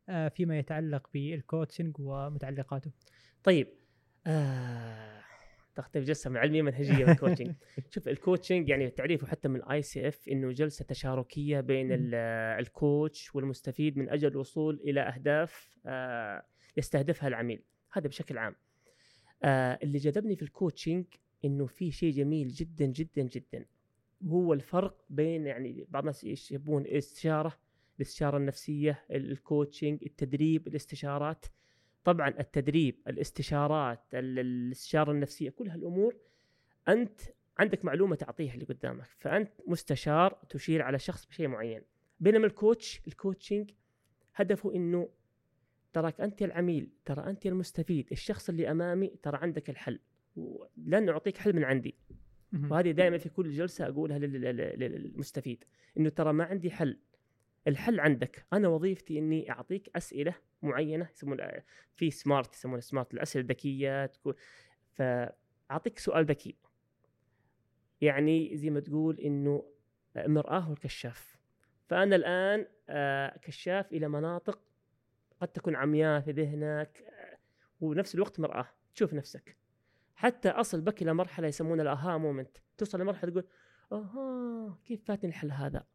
آه، فيما يتعلق بال coaching ومتعلقاته. طيب آه تختلف جلسة علميه منهجية بال coaching شوف ال coaching يعني تعريفه حتى من ICF إنه جلسة تشاركية بين ال coach والمستفيد من أجل الوصول إلى أهداف آه يستهدفها العميل. هذا بشكل عام. آه اللي جذبني في ال coaching إنه في شيء جميل جدا جدا جدا. هو الفرق بين يعني بعض الناس يشبهون الاستشارة الاستشارة النفسية ال coaching التدريب الاستشارات. طبعا التدريب الاستشارات ال- الاستشارة النفسية كل هالأمور أنت عندك معلومة تعطيها اللي قدامك. فأنت مستشار تشير على شخص بشيء معين. بينما ال coach ال coaching هدفه إنه ترى أنت العميل ترى أنت المستفيد. الشخص اللي أمامي ترى عندك الحل. لن اعطيك حل من عندي. وهذه دائما في كل جلسة أقولها لل- لل- للمستفيد. إنه ترى ما عندي حل. الحل عندك. أنا وظيفتي إني أعطيك أسئلة معينة يسمون في سمارت يسمونها سمارت الأسئلة الذكية. تكون فأعطيك سؤال ذكي. يعني زي ما تقول إنه مرآه الكشاف فأنا الآن آه، كشاف إلى مناطق قد تكون عمياء في ذهنك آه، ونفس الوقت مرآة. تشوف نفسك. حتى أصل بك إلى مرحلة يسمونها الأها مومنت توصل لمرحلة تقول أها كيف فاتني الحل هذا؟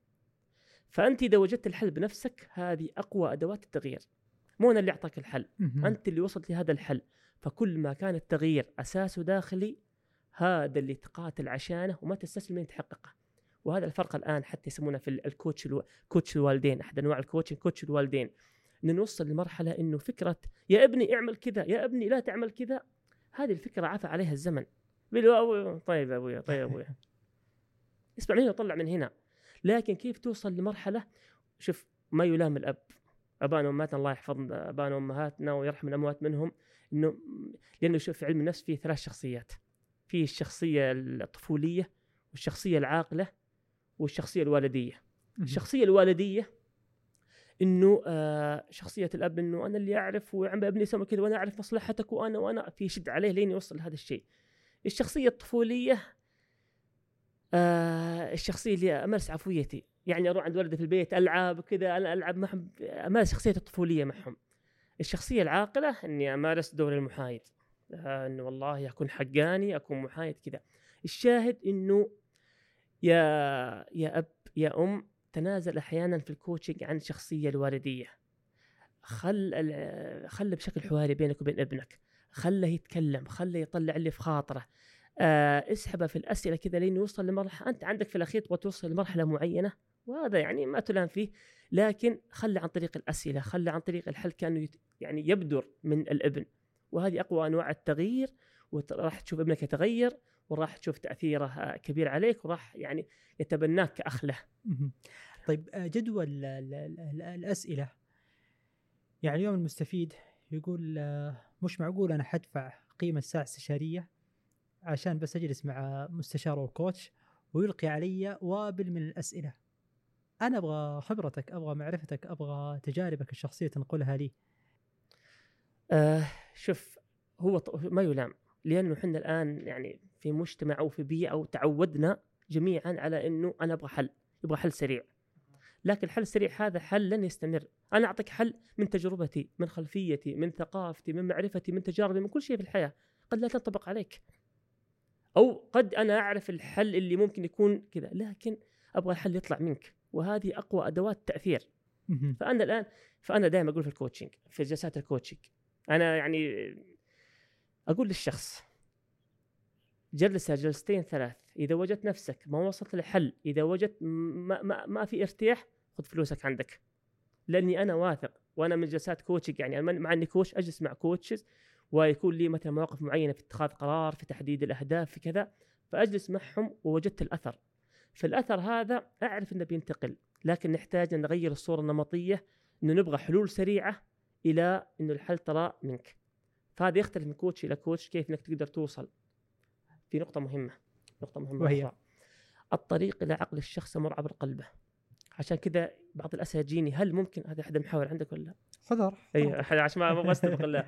فأنت إذا وجدت الحل بنفسك هذه أقوى أدوات التغيير. مو أنا اللي أعطاك الحل. أنت اللي وصلت لهذا الحل. فكل ما كان التغيير اساسه داخلي هذا اللي تقاتل عشانه وما تستسلم لين تحققه. وهذا الفرق الآن حتى يسمونه في ال coach ألو... coach الوالدين أحد أنواع ال coaching coach الوالدين. انه نوصل لمرحلة إنه فكرة يا ابني اعمل كذا يا ابني لا تعمل كذا. هذه الفكرة عفى عليها الزمن. طيب يا ابويا طيب يا ابويا اسمع من هنا وطلع من هنا. لكن كيف توصل لمرحلة؟ شوف ما يلام الأب. أبانا وامهاتنا الله يحفظ أبانا وأمهاتنا ويرحم الأموات منهم. إنه لأنه شوف في علم النفس في ثلاث شخصيات. في الشخصية الطفولية والشخصية العاقلة والشخصية الوالدية. الشخصية الوالدية إنه آه شخصية الأب إنه أنا اللي أعرف وعم ابني سوى كذا وأنا أعرف مصلحتك وأنا وأنا في شد عليه لين يوصل لهذا الشيء. الشخصية الطفولية آه الشخصية اللي أمارس عفويتي. يعني أروح عند ولدي في البيت ألعب كذا أنا ألعب معهم أمارس شخصيتي الطفولية معهم. الشخصية العاقلة إني أمارس دور المحايد. آه إنه والله أكون حقاني أكون محايد كذا. الشاهد إنه يا يا أب يا أم تنازل أحيانا في الكوتشنج عن الشخصيه الوالدية. خل خل بشكل حواري بينك وبين ابنك. خله يتكلم خله يطلع اللي في خاطره. أه اسحبه في الأسئلة كذا لين يوصل لمرحله أنت عندك في الاخير تبغى توصل لمرحلة معينة. وهذا يعني ما تلام فيه. لكن خله عن طريق الأسئلة خله عن طريق الحل كأنه يعني يبدر من الابن. وهذه أقوى أنواع التغيير وراح تشوف ابنك يتغير. وراح تشوف تأثيره كبير عليك وراح يعني يتبناك كاخ له. طيب آه، جدول الأسئلة يعني اليوم المستفيد يقول آه، مش معقول أنا حدفع قيمة ساعة استشارية عشان بس أجلس مع مستشار أو كوتش ويلقي علي وابل من الأسئلة. أنا أبغى خبرتك، أبغى معرفتك، أبغى تجاربك الشخصية تنقلها لي. آه شوف هو ما يلام لأنه إحنا الآن يعني في مجتمع أو في بيئة أو تعودنا جميعا على إنه أنا أبغى حل يبغى حل سريع. لكن الحل السريع هذا حل لن يستمر. أنا أعطيك حل من تجربتي من خلفيتي من ثقافتي من معرفتي من تجاربي من كل شيء في الحياة. قد لا تنطبق عليك. أو قد أنا أعرف الحل اللي ممكن يكون كذا لكن أبغى الحل يطلع منك. وهذه أقوى أدوات التاثير فأنا الآن فأنا دائما أقول في ال coaching في جلسات ال coaching أنا يعني أقول للشخص جلسة جلستين ثلاث إذا وجدت نفسك ما وصلت لحل إذا وجدت ما, ما, ما في ارتياح خذ فلوسك عندك. لأني أنا واثق وأنا من جلسات coaching يعني مع أني coach أجلس مع coaches ويكون لي مثلا مواقف معينة في اتخاذ قرار في تحديد الأهداف في كذا فأجلس معهم ووجدت الأثر. فالأثر هذا أعرف أنه بينتقل لكن نحتاج أن نغير الصورة النمطية أنه نبغى حلول سريعة إلى أنه الحل ترى منك. فهذا يختلف من coach إلى coach كيف أنك تقدر توصل في نقطة مهمة نقطة مهمة وهي؟ أخرى. الطريق إلى عقل الشخص يمر عبر قلبه. عشان كذا بعض الأسئلة تجيني هل ممكن هذا أحد المحاور عندك ولا آخر أي عشان ما أبغى استبق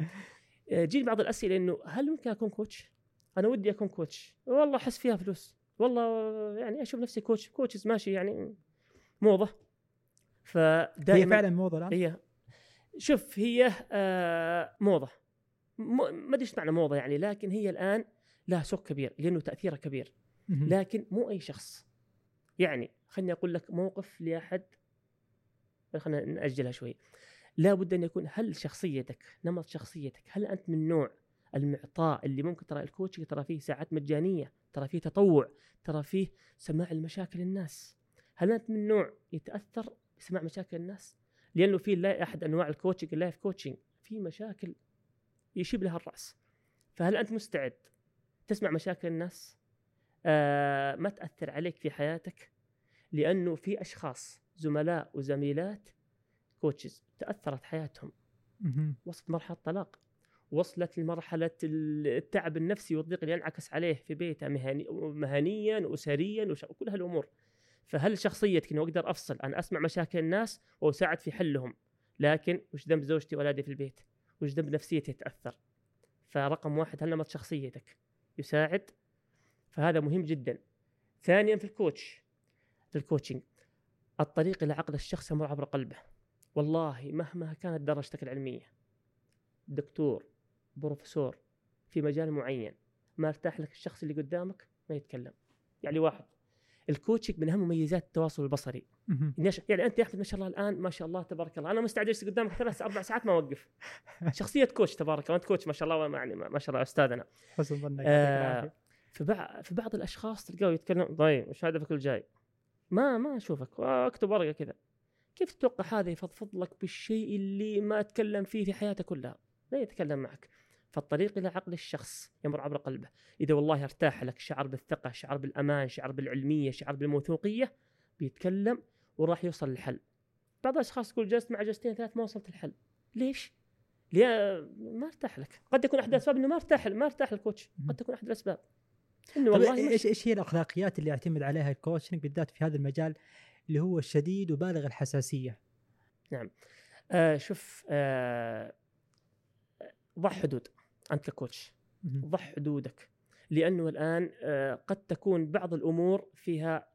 جيني بعض الأسئلة إنه هل ممكن أكون coach؟ أنا ودي أكون coach. والله أحس فيها فلوس. والله يعني أشوف نفسي coach coaches ماشي يعني موضة. فدائما هي فعلا موضة الآن؟ هي. شوف هي آه موضة. ما أدري إيش معنى موضة يعني لكن هي الآن لها سوق كبير لأنه تاثيره كبير. لكن مو أي شخص. يعني خليني أقول لك موقف لأحد. خلينا نأجلها شوي. لابد أن يكون هل شخصيتك نمط شخصيتك هل أنت من نوع المعطاء اللي ممكن ترى الكوتشنج ترى فيه ساعات مجانية ترى فيه تطوع ترى فيه سماع لمشاكل الناس؟ هل أنت من نوع يتأثر بسماع مشاكل الناس؟ لأنه في أحد أنواع ال coaching ال life coaching في مشاكل يشيب لها الرأس. فهل أنت مستعد تسمع مشاكل الناس؟ آه ما تأثر عليك في حياتك؟ لأنه في أشخاص زملاء وزميلات coaches تأثرت حياتهم. وصلت مرحلة طلاق وصلت لمرحلة التعب النفسي والضيق اللي ينعكس عليه في بيته مهني مهنيا أسريا وكل هالأمور. فهل شخصيتك إنه أقدر أفصل أنا أسمع مشاكل الناس وأساعد في حلهم؟ لكن وش ذنب زوجتي وأولادي في البيت؟ وش ذنب نفسيتي تاثر فرقم واحد هل نمط شخصيتك يساعد؟ فهذا مهم جدا. ثانيا في ال coach في ال coaching الطريق إلى عقل الشخص يمر عبر قلبه. والله مهما كانت درجتك العلمية دكتور بروفيسور في مجال معين ما ارتاح لك الشخص اللي قدامك؟ ما يتكلم. يعني واحد ال coaching من أهم مميزات التواصل البصري. يعني أنت يا احمد ما شاء الله الآن ما شاء الله تبارك الله. أنا مستعد أجلس قدامك ثلاث أربع ساعات ما أوقف. شخصية coach تبارك الله. أنت coach ما شاء الله يعني ما شاء الله أستاذنا. حسن ظنك. آه في بعض في بعض الأشخاص تلقاه يتكلم طيب إيش هدفك الجاي؟ ما ما أشوفك اكتب ورقة كذا. كيف تتوقع هذا يفضفض لك بالشيء اللي ما تكلم فيه في حياته كلها؟ لا يتكلم معك. فالطريق إلى عقل الشخص يمر عبر قلبه. إذا والله ارتاح لك شعر بالثقة شعر بالأمان شعر بالعلمية شعر بالموثوقية بيتكلم وراح يوصل للحل. بعض الأشخاص تقول جلست مع جلستين ثلاث ما وصلت الحل ليش؟ ليه؟ ما ارتاح لك. قد يكون أحد الأسباب إنه ما ارتاح ما ارتاح ال coach قد تكون أحد الأسباب. إنه والله إيش إيش هي الأخلاقيات اللي يعتمد عليها ال coaching بالذات في هذا المجال اللي هو الشديد وبالغ الحساسية؟ نعم. آه شوف آه ضع حدود. انت ككوتش ضع حدودك. لأنه الآن آه قد تكون بعض الأمور فيها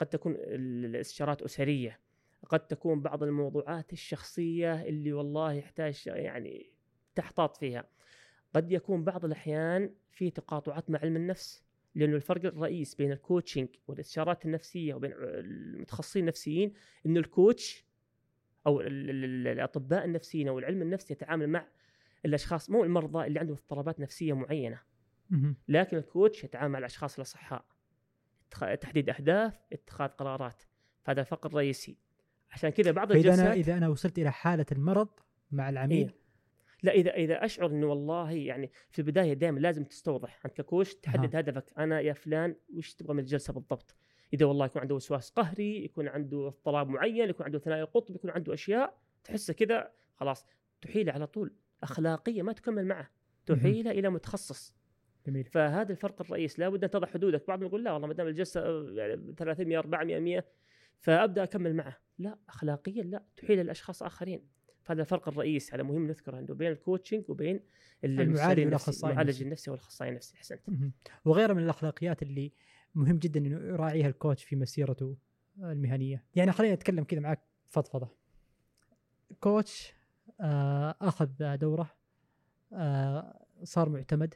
قد تكون الاستشارات أسرية. قد تكون بعض الموضوعات الشخصية اللي والله يحتاج يعني تحتاط فيها. قد يكون بعض الأحيان في تقاطعات مع علم النفس لأنه الفرق الرئيس بين الكوتشنج والاستشارات النفسية وبين المتخصصين النفسيين إنه الكوتش أو الأطباء النفسيين أو العلم النفسي يتعامل مع الأشخاص مو المرضى اللي عندهم اضطرابات نفسية معينة. لكن الكوتش يتعامل مع الأشخاص الأصحاء. تحديد أهداف اتخاذ قرارات. فهذا الفرق الرئيسي. عشان كذا بعض الجلسات اذا أنا إذا أنا وصلت إلى حالة المرض مع العميل؟ إيه؟ لا اذا إذا أشعر إنه والله يعني في البداية دائما لازم تستوضح. أنت ككوش تحدد آه. هدفك. أنا يا فلان وش تبغى من الجلسة بالضبط؟ إذا والله يكون عنده وسواس قهري يكون عنده اضطراب معين يكون عنده ثنائي قطب يكون عنده أشياء تحسه كذا خلاص تحيله على طول. أخلاقية ما تكمل معه تحيله إلى متخصص. جميل. فهذا الفرق الرئيس لابد أن تضع حدودك. بعضهم يقول لا والله ما دام الجلسة يعني 300 400 100 فأبدأ أكمل معه. لا اخلاقيا لا تحيل الأشخاص آخرين. فهذا الفرق الرئيس على مهم نذكره عنده بين الكوتشنج وبين المعالج والأخصائي المعالج النفسي. والأخصائي النفسي. أحسنت. وغيرها من الأخلاقيات اللي مهم جدا إنه يراعيها الكوتش في مسيرته المهنية. يعني خلينا نتكلم كذا معك فضفضة. كوتش آه أخذ دوره آه صار معتمد.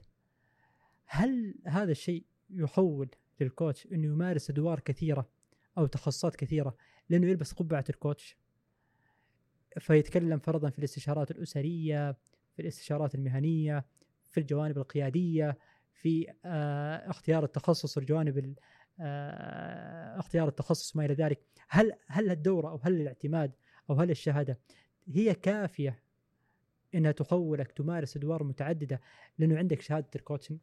هل هذا الشيء يحول للكوتش إنه يمارس أدوار كثيرة أو تخصصات كثيرة لأنه يلبس قبعة الكوتش؟ فيتكلم فرضا في الاستشارات الأسرية في الاستشارات المهنية في الجوانب القيادية في آه اختيار التخصص والجوانب آه اختيار التخصص وما إلى ذلك. هل هل الدورة أو هل الاعتماد أو هل الشهادة هي كافية إنها تخولك تمارس أدوار متعددة. لأنه عندك شهادة ال coaching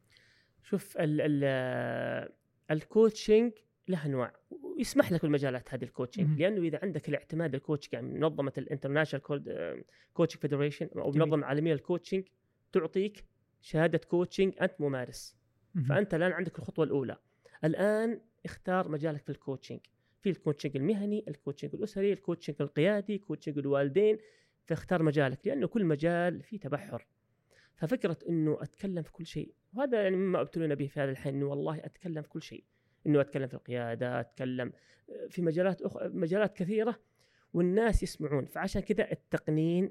شوف ال ال ال coaching له أنواع. ويسمح لك بالمجالات هذه ال coaching لأنه إذا عندك الاعتماد لل coaching يعني منظمة ال International Coaching Federation أو منظمة عالمية لل coaching تعطيك شهادة coaching أنت ممارس. فأنت الآن عندك الخطوة الأولى. الآن اختار مجالك في الكوتشنج في الكوتشنج المهني الكوتشنج الأسري الكوتشنج القيادي كوتشنج الوالدين فاختار مجالك لأنه كل مجال فيه تبحر. ففكرة إنه أتكلم في كل شيء وهذا يعني مما أبتلينا به في هذا الحين إنه والله أتكلم في كل شيء. إنه أتكلم في القيادة أتكلم في مجالات أخ... مجالات كثيرة والناس يسمعون. فعشان كذا التقنين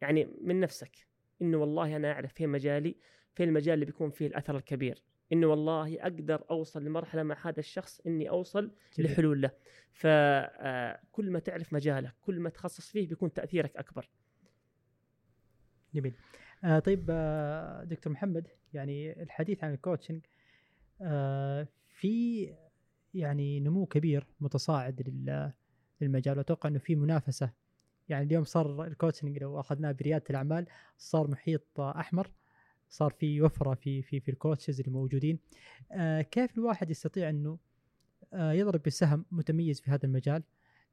يعني من نفسك إنه والله أنا أعرف فين مجالي فين المجال اللي بيكون فيه الأثر الكبير. انه والله أقدر أوصل لمرحلة مع هذا الشخص إني أوصل جميل. لحلول له. فكل ما تعرف مجالك كل ما تخصص فيه بيكون تأثيرك أكبر. جميل. آه طيب آه دكتور محمد يعني الحديث عن الكوتشنج آه في يعني نمو كبير متصاعد للمجال وأتوقع إنه في منافسة. يعني اليوم صار ال coaching لو أخذناه بريادة الأعمال صار محيط أحمر. صار في وفرة في في في ال coaches اللي موجودين. آه كيف الواحد يستطيع إنه آه يضرب بسهم متميز في هذا المجال؟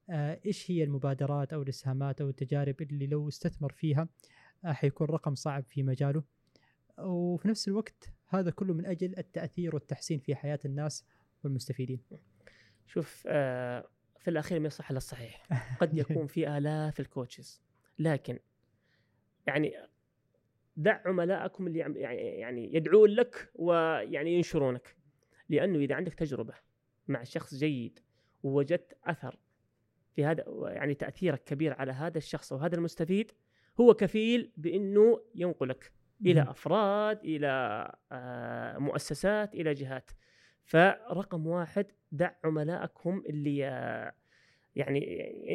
آه إيش هي المبادرات أو الإسهامات أو التجارب اللي لو استثمر فيها آه حيكون رقم صعب في مجاله؟ وفي نفس الوقت هذا كله من أجل التأثير والتحسين في حياة الناس والمستفيدين. شوف آه في الأخير ما يصح إلا الصحيح، قد يكون في آلاف الكوتشز. لكن يعني دع عملائكم اللي يعني يعني يدعون لك ويعني ينشرونك. لأنه إذا عندك تجربة مع شخص جيد ووجدت أثر في هذا يعني تأثيرك كبير على هذا الشخص أو هذا المستفيد هو كفيل بإنه ينقلك إلى أفراد إلى آه، مؤسسات إلى جهات. فرقم واحد دع عملائك هم اللي آه، يعني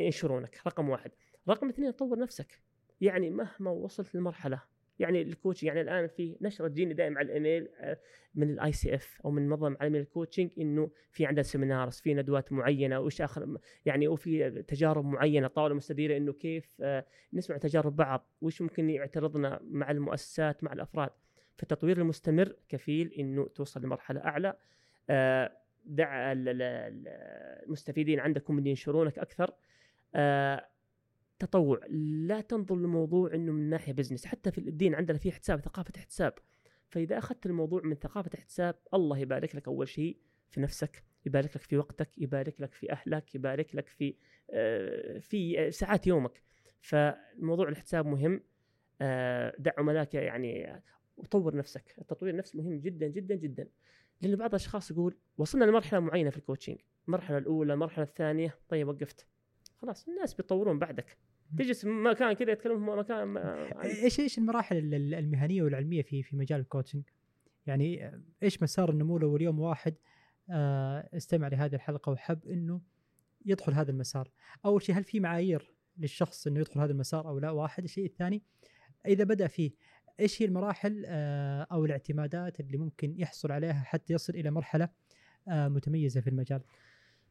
ينشرونك. رقم واحد. رقم اثنين طور نفسك. يعني مهما وصلت لمرحلة يعني ال coach يعني الآن في نشرة تجيني دائما على الإيميل آه، من ال ICF أو من منظمة عالمية ال coaching إنه في عندنا seminars في ندوات معينة وش آخر يعني وفي تجارب معينة طاولة مستديرة إنه كيف آه، نسمع تجارب بعض وش ممكن يعترضنا مع المؤسسات مع الأفراد. فالتطوير المستمر كفيل إنه توصل لمرحلة أعلى. آه، دع المستفيدين عندكم ان ينشرونك أكثر. تطوع. لا تنظر للموضوع إنه من ناحية بزنس حتى في الدين عندنا في حساب ثقافة احتساب فإذا أخذت الموضوع من ثقافة احتساب الله يبارك لك أول شيء في نفسك يبارك لك في وقتك يبارك لك في أهلك يبارك لك في آه، في ساعات يومك. فموضوع الاحتساب مهم. آه، دع عملاك يعني وطور نفسك. التطوير النفس مهم جدا جدا جدا. لأن بعض الأشخاص يقول وصلنا لمرحلة معينة في ال coaching المرحلة الأولى المرحلة الثانية طيب وقفت. خلاص الناس بيطورون بعدك. تجلس مكان كذا يتكلم في مكان إيش إيش المراحل المهنية والعلمية في في مجال ال coaching؟ يعني إيش مسار النمو لو اليوم واحد آه، استمع لهذه الحلقة وحب إنه يدخل هذا المسار؟ أول شيء هل في معايير للشخص إنه يدخل هذا المسار أو لا؟ واحد، الشيء الثاني إذا بدأ فيه إيش هي المراحل آه، أو الاعتمادات اللي ممكن يحصل عليها حتى يصل إلى مرحلة آه، متميزة في المجال؟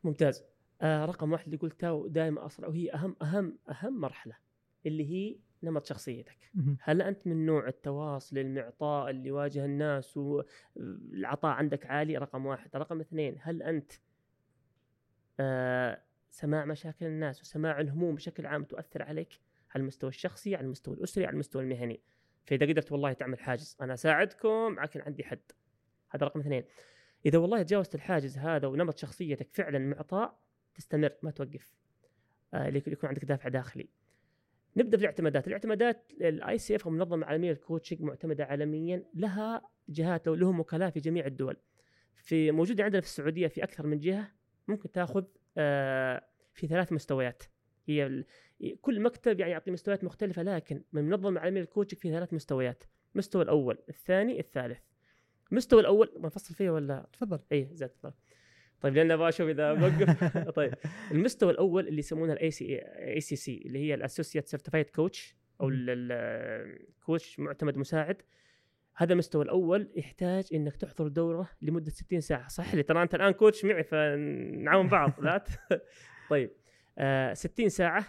ممتاز آه رقم واحد اللي قلته دائما أصلا وهي أهم أهم أهم مرحلة اللي هي نمط شخصيتك. هل أنت من نوع التواصل المعطاء اللي يواجه الناس والعطاء عندك عالي؟ رقم واحد. رقم اثنين هل أنت آه سماع مشاكل الناس وسماع الهموم بشكل عام تؤثر عليك؟ على المستوى الشخصي على المستوى الأسري على المستوى المهني. فإذا قدرت والله تعمل حاجز. أنا أساعدكم لكن عندي حد. هذا رقم اثنين. إذا والله تجاوزت الحاجز هذا ونمط شخصيتك فعلا معطاء تستمر ما توقف. آه يكون عندك دافع داخلي. نبدأ بالاعتمادات. الاعتمادات ال ICF أو المنظمه العالميه لل coaching معتمدة عالميا لها جهات لهم وكلاء في جميع الدول. في موجودة عندنا في السعودية في أكثر من جهة ممكن تأخذ آه في ثلاث مستويات. هي كل مكتب يعني يعطي مستويات مختلفة لكن من المنظمه العالميه لل coaching في ثلاث مستويات. المستوى الأول الثاني الثالث. المستوى الأول بنفصل فيه ولا؟ تفضل. اي زين تفضل. طيب لأن أبغى أشوف إذا بوقف طيب المستوى الأول اللي يسمونه الاي سي اي سي سي اللي هي ال Associate Certified Coach أو ال coach معتمد مساعد. هذا المستوى الأول يحتاج إنك تحضر دورة لمدة 60 ساعة. صح لي؟ ترى أنت الآن coach معي فنعاون بعض لا؟ طيب آه 60 ساعة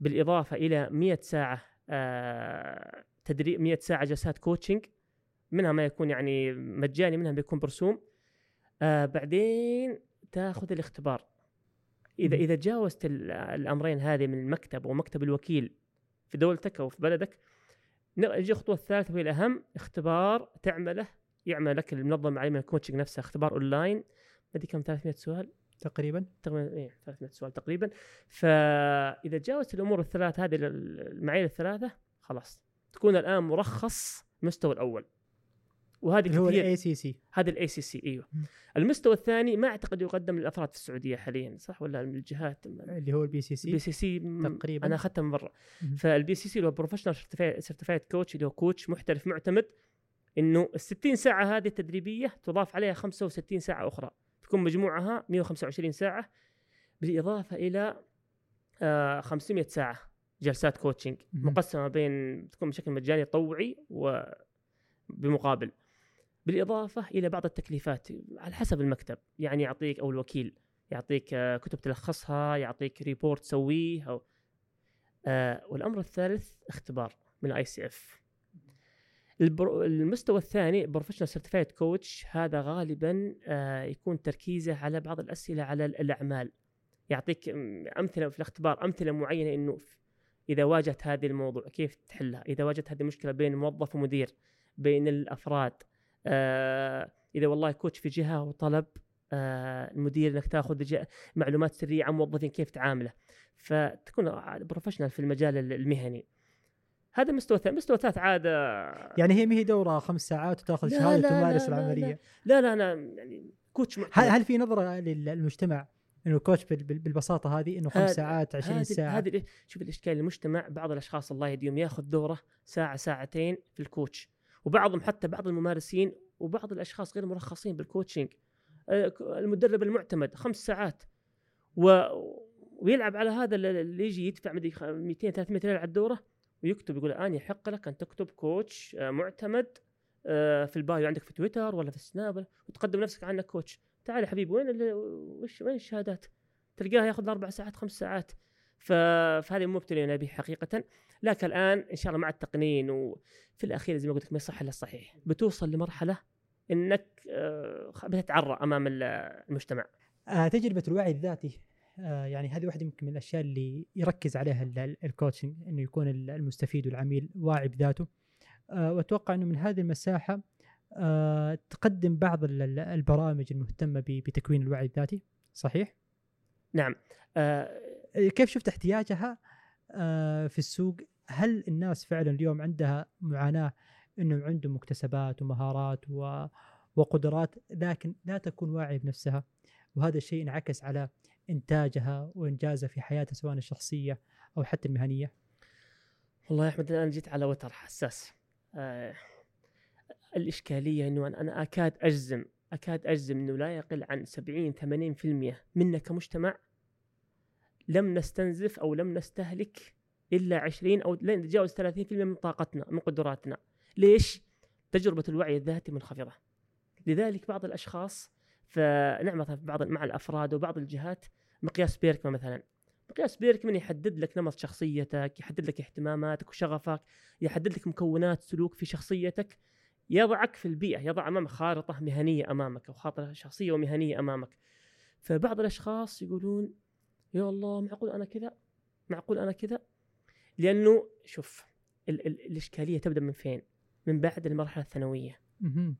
بالإضافة إلى 100 ساعة آه تدريب 100 ساعة جلسات coaching منها ما يكون يعني مجاني منها بيكون برسوم. آه بعدين تاخذ الاختبار. إذا إذا تجاوزت الأمرين هذه من المكتب ومكتب الوكيل في دولتك أو في بلدك نجي الخطوه الثالثه وهي الأهم اختبار تعمله يعمل لك المنظمة العالمية ال coaching نفسها اختبار أونلاين. ما أدري كم 300 سؤال؟ تقريبا. تقريبا إيه 300 سؤال تقريبا. فاذا تجاوزت الأمور الثلاث هذه المعايير الثلاثة خلاص. تكون الآن مرخص المستوى الأول. وهذه اللي هو ال ACC هذا ال ACC إيوه. المستوى الثاني ما أعتقد يقدم للأفراد في السعودية حاليا صح ولا من الجهات؟ اللي هو ال PCC ال PCC تقريبا. أنا اخذته من برا. فال PCC اللي هو Professional Certified Coach اللي هو coach محترف معتمد إنه ال 60 ساعة هذه التدريبية تضاف عليها 65 ساعة أخرى. تكون مجموعها 125 ساعة بالإضافة إلى آه 500 ساعة جلسات coaching مقسمة بين تكون بشكل مجاني طوعي وبمقابل بالإضافة إلى بعض التكليفات على حسب المكتب. يعني يعطيك أو الوكيل يعطيك آه، كتب تلخصها يعطيك report تسويه أو آه والأمر الثالث اختبار من ال ICF المستوى الثاني Professional Certified Coach هذا غالبا آه يكون تركيزه على بعض الأسئلة على الأعمال. يعطيك أمثلة في الاختبار أمثلة معينة إنه إذا واجهت هذه الموضوع كيف تحلها؟ إذا واجهت هذه المشكلة بين موظف ومدير بين الأفراد آه إذا والله coach في جهة وطلب آه المدير إنك تأخذ معلومات سريه عن موظفين كيف تعامله. فتكون professional في المجال المهني. هذا المستوى الثاني المستوى الثالث عاد يعني هي ما هي دورة خمس ساعات وتأخذ شهادة تمارس العملية؟ لا لا أنا يعني coach هل, هل في نظرة للمجتمع إنه ال coach بالبساطة هذه إنه خمس ساعات 20 ساعة؟ هذه شوف الإشكال المجتمع بعض الأشخاص الله يهديهم يأخذ دورة ساعة ساعتين في ال coach. وبعضهم حتى بعض الممارسين وبعض الأشخاص غير مرخصين بال coaching آه، المدرب المعتمد خمس ساعات. و... ويلعب على هذا اللي يجي يدفع 200 300 ريال على الدورة ويكتب يقول الان يحق لك أن تكتب coach آه، معتمد آه، في ال bio عندك في تويتر ولا في السناب وتقدم نفسك عنك coach تعال يا حبيبي وين وش وين الشهادات؟ تلقاها ياخذ أربع ساعات خمس ساعات. ف- فهذه مبتلين به حقيقه لكن الآن إن شاء الله مع التقنين وفي الأخير زي ما قلت لك ما يصح إلا الصحيح. بتوصل لمرحلة إنك آه، بتتعرى أمام ال- المجتمع. آه تجربة الوعي الذاتي آه يعني هذه واحدة يمكن من الأشياء اللي يركز عليها ال- ال- ال coaching إنه يكون ال- المستفيد والعميل واعي بذاته. وأتوقع إنه من هذه المساحة تقدم بعض ال- ال- البرامج المهتمة بتكوين الوعي الذاتي. صحيح؟ نعم. كيف شفت احتياجها في السوق؟ هل الناس فعلا اليوم عندها معاناة انه عندهم مكتسبات ومهارات و وقدرات لكن لا تكون واعية بنفسها وهذا الشيء انعكس على إنتاجها وإنجازها في حياتها سواء الشخصية أو حتى المهنية. والله يا أحمد الآن جيت على وتر حساس آه الإشكالية إنه أنا أكاد اجزم أكاد أجزم إنه لا يقل عن 70 80% منا كمجتمع لم نستنزف أو لم نستهلك إلا 20 أو لن نتجاوز 30% من طاقتنا من قدراتنا. ليش؟ تجربة الوعي الذاتي منخفضة. لذلك بعض الأشخاص فنعم مثلا بعض مع الأفراد وبعض الجهات مقياس بيركمان مثلا مقياس بيركمان يحدد لك نمط شخصيتك يحدد لك اهتماماتك وشغفك يحدد لك مكونات سلوك في شخصيتك يضعك في البيئة يضع أمامك خارطة مهنية أمامك أو خارطة شخصية ومهنية أمامك فبعض الأشخاص يقولون يا الله معقول أنا كذا معقول أنا كذا لأنه شوف ال- ال- الإشكالية تبدأ من فين؟ من بعد مهم.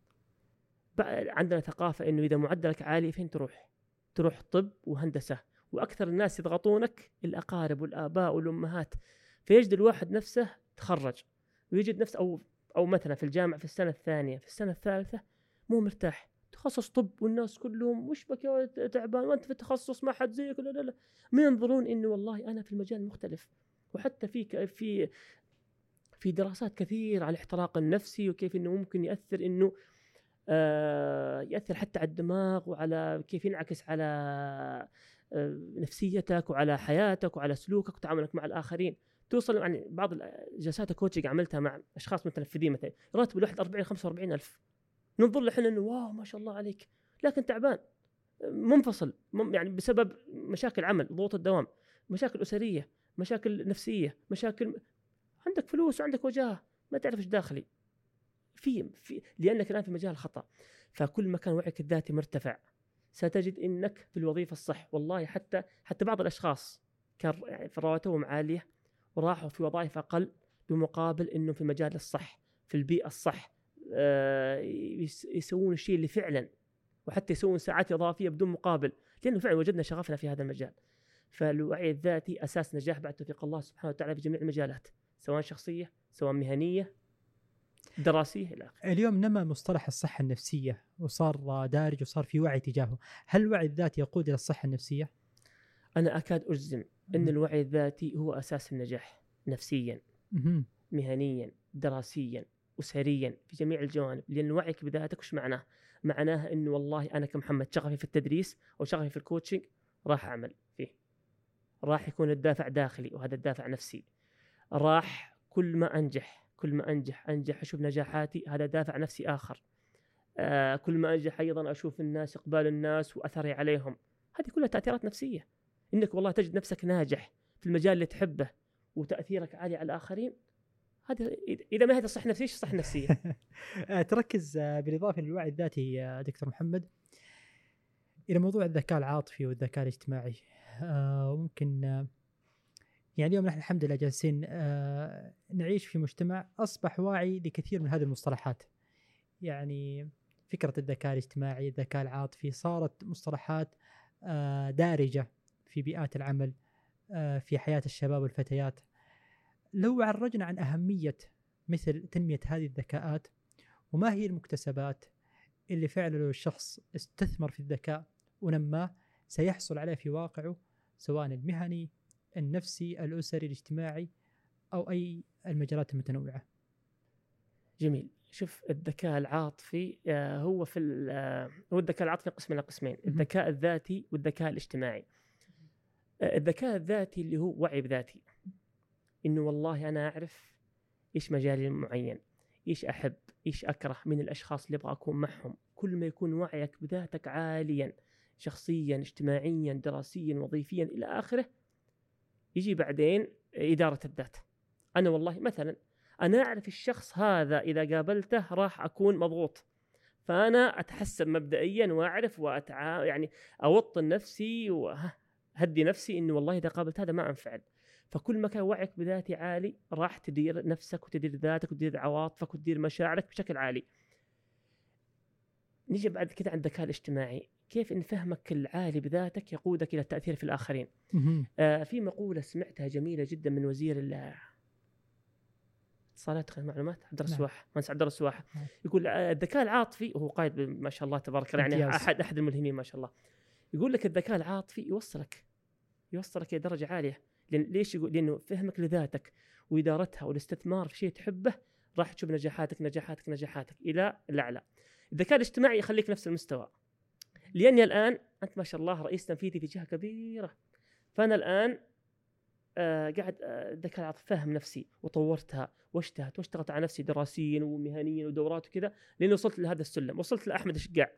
بقى عندنا ثقافة إنه إذا معدلك عالي فين تروح؟ تروح طب وهندسة. وأكثر الناس يضغطونك الأقارب والآباء والأمهات. فيجد الواحد نفسه تخرج. ويجد نفسه أو أو مثلا في الجامعة في السنة الثانية في السنة الثالثة مو مرتاح. تخصص طب والناس كلهم وش بك يا تعبان؟ وأنت في التخصص ما حد زيك. لا لا لا. ما ينظرون إنه والله أنا في المجال مختلف. وحتى في في في دراسات كثير على الاحتراق النفسي وكيف إنه ممكن يأثر إنه آه، يأثر حتى على الدماغ وعلى كيف ينعكس على آه، نفسيتك وعلى حياتك وعلى سلوكك وتعاملك مع الآخرين. توصل يعني بعض الجلسات ال coaching عملتها مع أشخاص متنفذين مثلا راتب الواحد 40 45 ألف. ننظر له إحنا إنه wow ما شاء الله عليك. لكن تعبان. منفصل. يعني بسبب مشاكل عمل ضغوط الدوام مشاكل أسرية. مشاكل نفسية مشاكل عندك فلوس وعندك وجاهة ما تعرف إيش داخلي. في في لأنك الآن في مجال خطأ. فكل ما كان وعيك الذاتي مرتفع. ستجد إنك في الوظيفة الصح. والله حتى حتى بعض الأشخاص كان يعني في رواتبهم عالية وراحوا في وظائف أقل بمقابل إنه في مجال الصح في البيئة الصح. آه، يس- يسوون الشيء اللي فعلا. وحتى يسوون ساعات إضافية بدون مقابل. لأنه فعلا وجدنا شغفنا في هذا المجال. فالوعي الذاتي أساس نجاح بعد توفيق الله سبحانه وتعالى في جميع المجالات سواء شخصية سواء مهنية دراسية إلى آخره اليوم نما مصطلح الصحة النفسية وصار دارج وصار في وعي تجاهه، هل الوعي الذاتي يقود إلى الصحة النفسية؟ أنا أكاد أجزم إن الوعي الذاتي هو أساس النجاح نفسيا. مهنيا دراسيا اسريا في جميع الجوانب لأن وعيك بذاتك وش معناه؟ معناه إنه والله أنا كمحمد شغفي في التدريس أو شغفي في الكوتشنج راح أعمل راح يكون الدافع داخلي وهذا الدافع نفسي. راح كل ما أنجح كل ما أنجح أنجح أشوف نجاحاتي هذا دافع نفسي آخر. آه كل ما أنجح أيضا أشوف الناس إقبال الناس وأثري عليهم. هذه كلها تأثيرات نفسية. إنك والله تجد نفسك ناجح في المجال اللي تحبه وتأثيرك عالي على الآخرين هذا اذا ما هذا صح نفسية إيش صح نفسية؟ آه، تركز آه، بالإضافة للوعي الذاتي يا دكتور محمد إلى موضوع الذكاء العاطفي والذكاء الاجتماعي. وممكن آه، يعني اليوم نحن الحمد لله جالسين آه، نعيش في مجتمع أصبح واعي لكثير من هذه المصطلحات. يعني فكرة الذكاء الاجتماعي الذكاء العاطفي صارت مصطلحات آه، دارجة في بيئات العمل آه، في حياة الشباب والفتيات. لو عرجنا عن أهمية مثل تنمية هذه الذكاءات وما هي المكتسبات اللي فعلا لو الشخص استثمر في الذكاء ونماه سيحصل عليه في واقعه سواء المهني النفسي الأسري الاجتماعي أو أي المجالات المتنوعة. جميل شوف الذكاء العاطفي آه، هو في ال- آه، هو الذكاء العاطفي قسم إلى قسمين. الذكاء الذاتي والذكاء الاجتماعي آه، الذكاء الذاتي اللي هو وعي بذاتي إنه والله أنا أعرف إيش مجالي المعين إيش أحب إيش أكره من الأشخاص اللي أبغى أكون معهم كل ما يكون وعيك بذاتك عاليا شخصيا اجتماعيا دراسيا وظيفيا إلى آخره. يجي بعدين إدارة الذات. أنا والله مثلا أنا أعرف الشخص هذا إذا قابلته راح أكون مضغوط. فأنا أتحسب مبدئيا وأعرف وأتع... يعني أوطن نفسي وهدي نفسي إنه والله إذا قابلت هذا ما أنفعل. فكل ما كان وعيك بذاتي عالي راح تدير نفسك وتدير ذاتك وتدير عواطفك وتدير مشاعرك بشكل عالي. نيجي بعد كذا عند الذكاء الاجتماعي. كيف إن فهمك العالي بذاتك يقودك إلى التأثير في الآخرين. آه في مقولة سمعتها جميلة جدا من وزير اتصالات المعلومات عبد الله السواح نعم. مهندس عبد الله السواح نعم. يقول آه، الذكاء العاطفي وهو قائد ما شاء الله تبارك الله يعني أحد أحد الملهمين ما شاء الله. يقول لك الذكاء العاطفي يوصلك يوصلك إلى درجة عالية. لأن ليش يقول؟ لأنه فهمك لذاتك وإدارتها والاستثمار في شيء تحبه راح تشوف نجاحاتك نجاحاتك نجاحاتك إلى الأعلى. الذكاء الاجتماعي يخليك نفس المستوى. لأني الآن أنت ما شاء الله رئيس تنفيذي في جهة كبيرة. فأنا الآن آه قاعد الذكاء آه العاطفي فهم نفسي وطورتها واجتهدت واشتغلت على نفسي دراسيا ومهنيا ودورات وكذا لين وصلت لهذا السلم. وصلت لأحمد الشقاع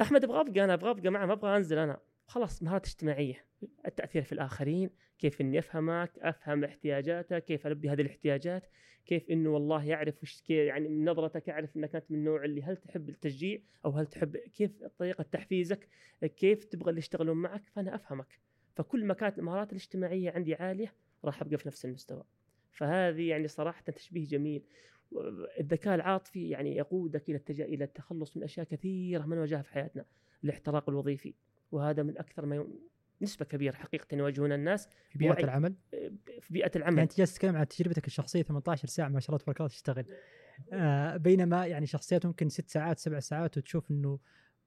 أحمد أبغى ابقى أنا أبغى ابقى معه ما أبغى أنزل أنا. خلاص مهارات اجتماعية. التأثير في الآخرين كيف إني أفهمك أفهم احتياجاتك كيف ألبي هذه الاحتياجات كيف إنه والله يعرف وش يعني من نظرتك يعرف إنك أنت من النوع اللي هل تحب التشجيع أو هل تحب كيف طريقة تحفيزك كيف تبغى اللي يشتغلون معك فأنا أفهمك. فكل ما كانت المهارات الاجتماعية عندي عالية راح أبقى في نفس المستوى. فهذه يعني صراحة تشبيه جميل. الذكاء العاطفي يعني يقودك إلى. إلى التخلص من أشياء كثيرة ما نواجهها في حياتنا. الاحتراق الوظيفي. وهذا من أكثر ما ي... نسبة كبيرة حقيقة يواجهون الناس. في بيئة وعي... العمل؟ في بيئة العمل. يعني أنت جالس تتكلم عن تجربتك الشخصية 18 ساعة ما شاء الله تبارك الله تشتغل. آه بينما يعني شخصيات ممكن ست ساعات سبع ساعات وتشوف إنه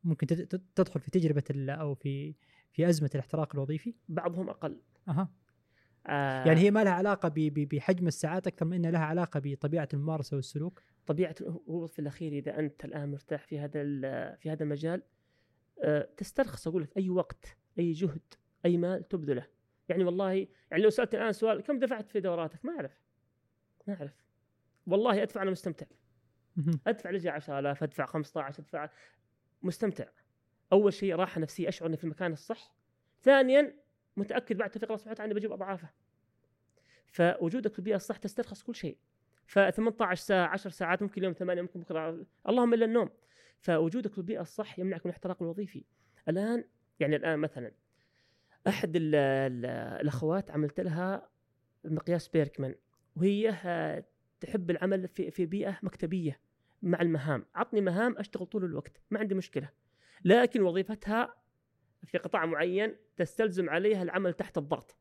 ممكن تدخل في تجربة أو في في أزمة الاحتراق الوظيفي. بعضهم أقل. أها. آه يعني هي ما لها علاقة بحجم الساعات أكثر من أنها لها علاقة بطبيعة الممارسة والسلوك؟ طبيعة هو في الأخير إذا أنت الآن مرتاح في هذا في هذا المجال آه تسترخص أقول لك أي وقت أي جهد أي مال تبذله. يعني والله يعني لو سألت الآن سؤال كم دفعت في دوراتك؟ ما أعرف ما أعرف. والله أدفع أنا مستمتع. أدفع لجأ 10000 أدفع 15 أدفع مستمتع. أول شيء راحة نفسية اشعر اني في المكان الصح. ثانيا متأكد بعد توفيق الله سبحانه وتعالى بجيب أضعافه. فوجودك في البيئة الصح تسترخص كل شيء. ف 18 ساعة 10 ساعات ممكن اليوم 8 ممكن بكرة اللهم إلا النوم. فوجودك في البيئة الصح يمنعك من الاحتراق الوظيفي. الآن يعني الآن مثلا أحد ال ال الأخوات عملت لها مقياس بيركمان وهي تحب العمل في في بيئة مكتبية مع المهام. عطني مهام أشتغل طول الوقت ما عندي مشكلة. لكن وظيفتها في قطاع معين تستلزم عليها العمل تحت الضغط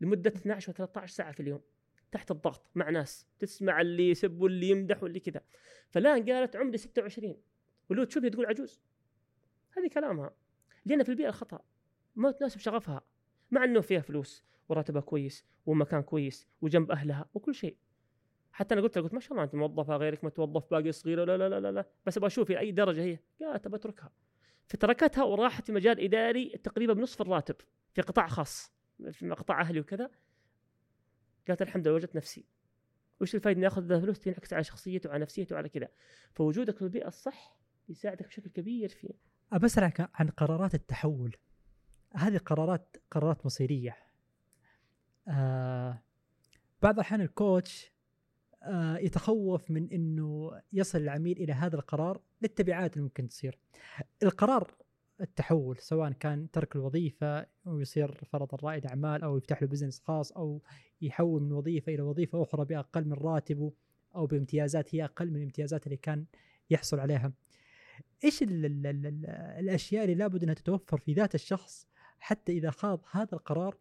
لمدة 12 و 13 ساعة في اليوم تحت الضغط مع ناس تسمع اللي يسب واللي يمدح واللي كذا. فالآن قالت عمري 26 ولو تشوفني تقول عجوز. هذه كلامها. لأن في البيئة الخطأ. ما تناسب شغفها. مع أنه فيها فلوس وراتبها كويس ومكان كويس وجنب أهلها وكل شيء. حتى أنا قلت قلت ما شاء الله أنت موظفة غيرك ما توظف باقي صغيرة لا لا لا لا بس أبغى أشوف أي درجة هي. قالت بتركها فتركتها وراحت في مجال إداري تقريبا بنصف الراتب في قطاع خاص في قطاع أهلي وكذا. قالت الحمد لله وجدت نفسي. وش الفائده إني آخذ فلوس؟ تنعكس على شخصيته وعلى نفسيته وعلى كذا. فوجودك في البيئة الصح يساعدك بشكل كبير في أبسألك عن قرارات التحول. هذه قرارات قرارات مصيرية. آه بعض الأحيان الكوتش آه يتخوف من أنه يصل العميل إلى هذا القرار للتبعات اللي ممكن تصير. القرار التحول سواء كان ترك الوظيفة ويصير فرض الرائد أعمال أو يفتح له بزنس خاص أو يحول من وظيفة إلى وظيفة أخرى بأقل من راتبه أو بامتيازات هي أقل من الامتيازات اللي كان يحصل عليها. إيش ال ال ال الأشياء اللي لابد أنها تتوفر في ذات الشخص حتى إذا خاض هذا القرار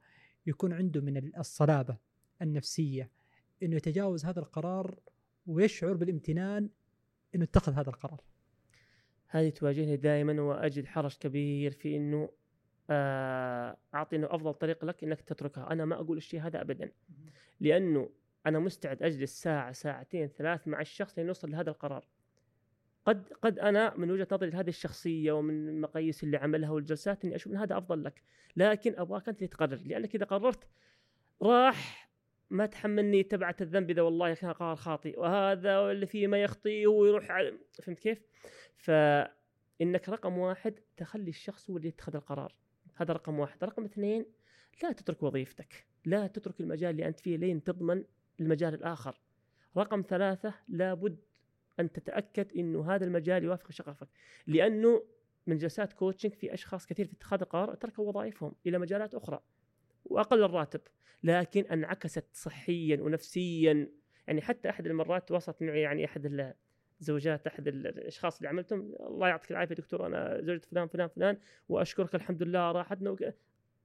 يكون عنده من الصلابة النفسية أنه يتجاوز هذا القرار ويشعر بالامتنان أنه اتخذ هذا القرار هذه تواجهني دائما وأجد حرج كبير في إنه آه، أعطي إنه أفضل طريق لك إنك تتركها، أنا ما أقول الشيء هذا ابدا. لأنه أنا مستعد أجلس ساعة ساعتين ثلاث مع الشخص لنوصل لهذا القرار. قد قد أنا من وجهة نظري لهذه الشخصية ومن المقاييس اللي عملها والجلسات إني أشوف إن هذا أفضل لك، لكن أبغاك أنت اللي تقرر، لأنك إذا قررت راح ما تحملني تبعت الذنب إذا والله كان قرار خاطئ. وهذا اللي فيه ما يخطي هو يروح على فهمت كيف؟ فإنك رقم واحد تخلي الشخص هو اللي يتخذ القرار. هذا رقم واحد. رقم اثنين لا تترك وظيفتك. لا تترك المجال اللي أنت فيه لين تضمن المجال الآخر. رقم ثلاثة لابد أن تتأكد إنه هذا المجال يوافق شغفك لأنه من جلسات coaching في أشخاص كثير في اتخاذ القرار تركوا وظائفهم إلى مجالات أخرى وأقل الراتب لكن انعكست صحيا ونفسيا يعني حتى أحد المرات وصلت معي يعني أحد الزوجات أحد الأشخاص اللي عملتهم الله يعطيك العافية دكتور أنا زوجة فلان فلان فلان وأشكرك الحمد لله راحتنا.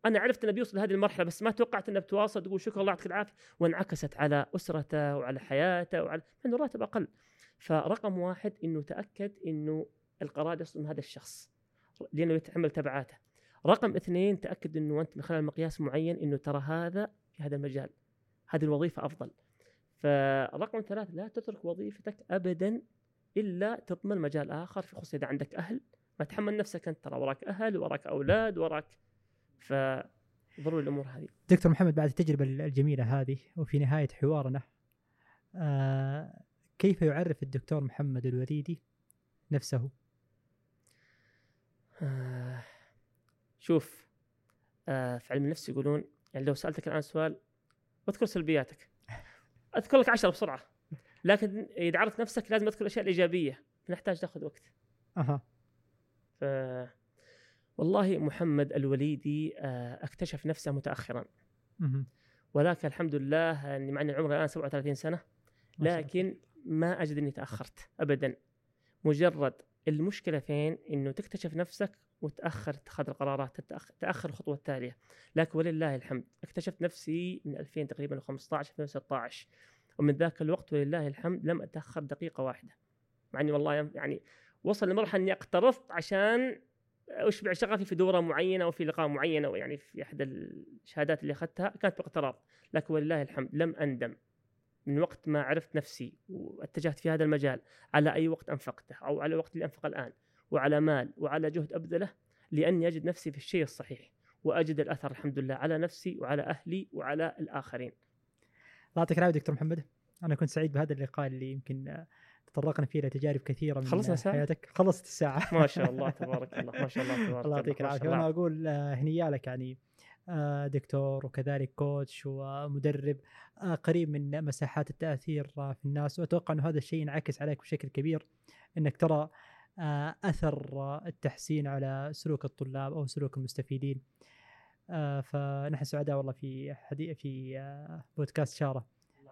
أنا عرفت انه بيوصل لهذه المرحلة بس ما توقعت إنه بتواصل تقول شكرا الله يعطيك العافية وانعكست على أسرته وعلى حياته وعلى إنه راتب أقل. فرقم واحد إنه تأكد إنه القرار يصل من هذا الشخص لأنه يتحمل تبعاته. رقم اثنين تأكد إنه أنت من خلال مقياس معين إنه ترى هذا في هذا المجال هذه الوظيفة أفضل. فرقم ثلاث لا تترك وظيفتك ابدا إلا تضمن مجال آخر في خصوصا إذا عندك أهل. ما تحمل نفسك أنت ترى وراك أهل وراك أولاد وراك ف ضروري الأمور هذه. دكتور محمد بعد التجربة الجميلة هذه وفي نهاية حوارنا آه كيف يعرف الدكتور محمد الوريدي نفسه؟ آه شوف آه في علم النفس يقولون يعني لو سألتك الآن سؤال أذكر سلبياتك. أذكر لك عشرة بسرعة. لكن إذا عرفت نفسك لازم أذكر الأشياء الإيجابية. نحتاج تاخذ وقت. أها. ف والله محمد الوليدي آه اكتشف نفسه متاخرا. ولكن الحمد لله اني مع ان عمري الآن 37 سنة. لكن ما أجد إني تأخرت ابدا. مجرد المشكلة فين؟ إنه تكتشف نفسك وتأخر اتخاذ القرارات تأخر الخطوة التالية. لكن ولله الحمد اكتشفت نفسي من 2000 تقريبا 15 2016 ومن ذاك الوقت ولله الحمد لم أتأخر دقيقة واحدة. مع إني والله يعني وصل لمرحلة إني اقترضت عشان اشبع شغفي في دورة معينة أو في لقاء معين أو يعني في أحد الشهادات اللي أخذتها كانت باقتراض. لكن ولله الحمد لم أندم. من وقت ما عرفت نفسي واتجهت في هذا المجال على أي وقت أنفقته أو على الوقت اللي انفق الآن وعلى مال وعلى جهد أبذله لأني أجد نفسي في الشيء الصحيح وأجد الأثر الحمد لله على نفسي وعلى أهلي وعلى الآخرين. الله يعطيك العافية دكتور محمد. أنا كنت سعيد بهذا اللقاء اللي يمكن تطرقنا فيه لتجارب كثيرة من خلصنا ساعة؟ حياتك. خلصت الساعة. ما شاء الله تبارك الله ما شاء الله تبارك الله يعطيك العافية. وأنا أقول آه، هنيا لك يعني آه، دكتور وكذلك كوتش ومدرب آه، قريب من مساحات التأثير في الناس. وأتوقع إنه هذا الشيء ينعكس عليك بشكل كبير إنك ترى أثر التحسين على سلوك الطلاب أو سلوك المستفيدين. فنحن سعداء والله في حدي في بودكاست شارة.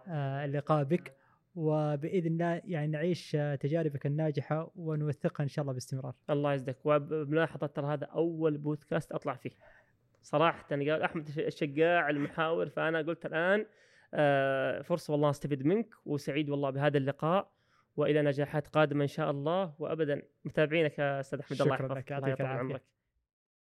اللقاء بك. وبإذن الله يعني نعيش آه، تجاربك الناجحة ونوثقها إن شاء الله باستمرار. الله يزدك وبملاحظة ترى هذا أول بودكاست أطلع فيه. صراحة قال أحمد الشقاع المحاور فأنا قلت الآن آه، فرصة والله أستفيد منك وسعيد والله بهذا اللقاء وإلى نجاحات قادمة إن شاء الله وابدا متابعينك يا أستاذ أحمد الله يحفظك الله يعطيك يطول. عمرك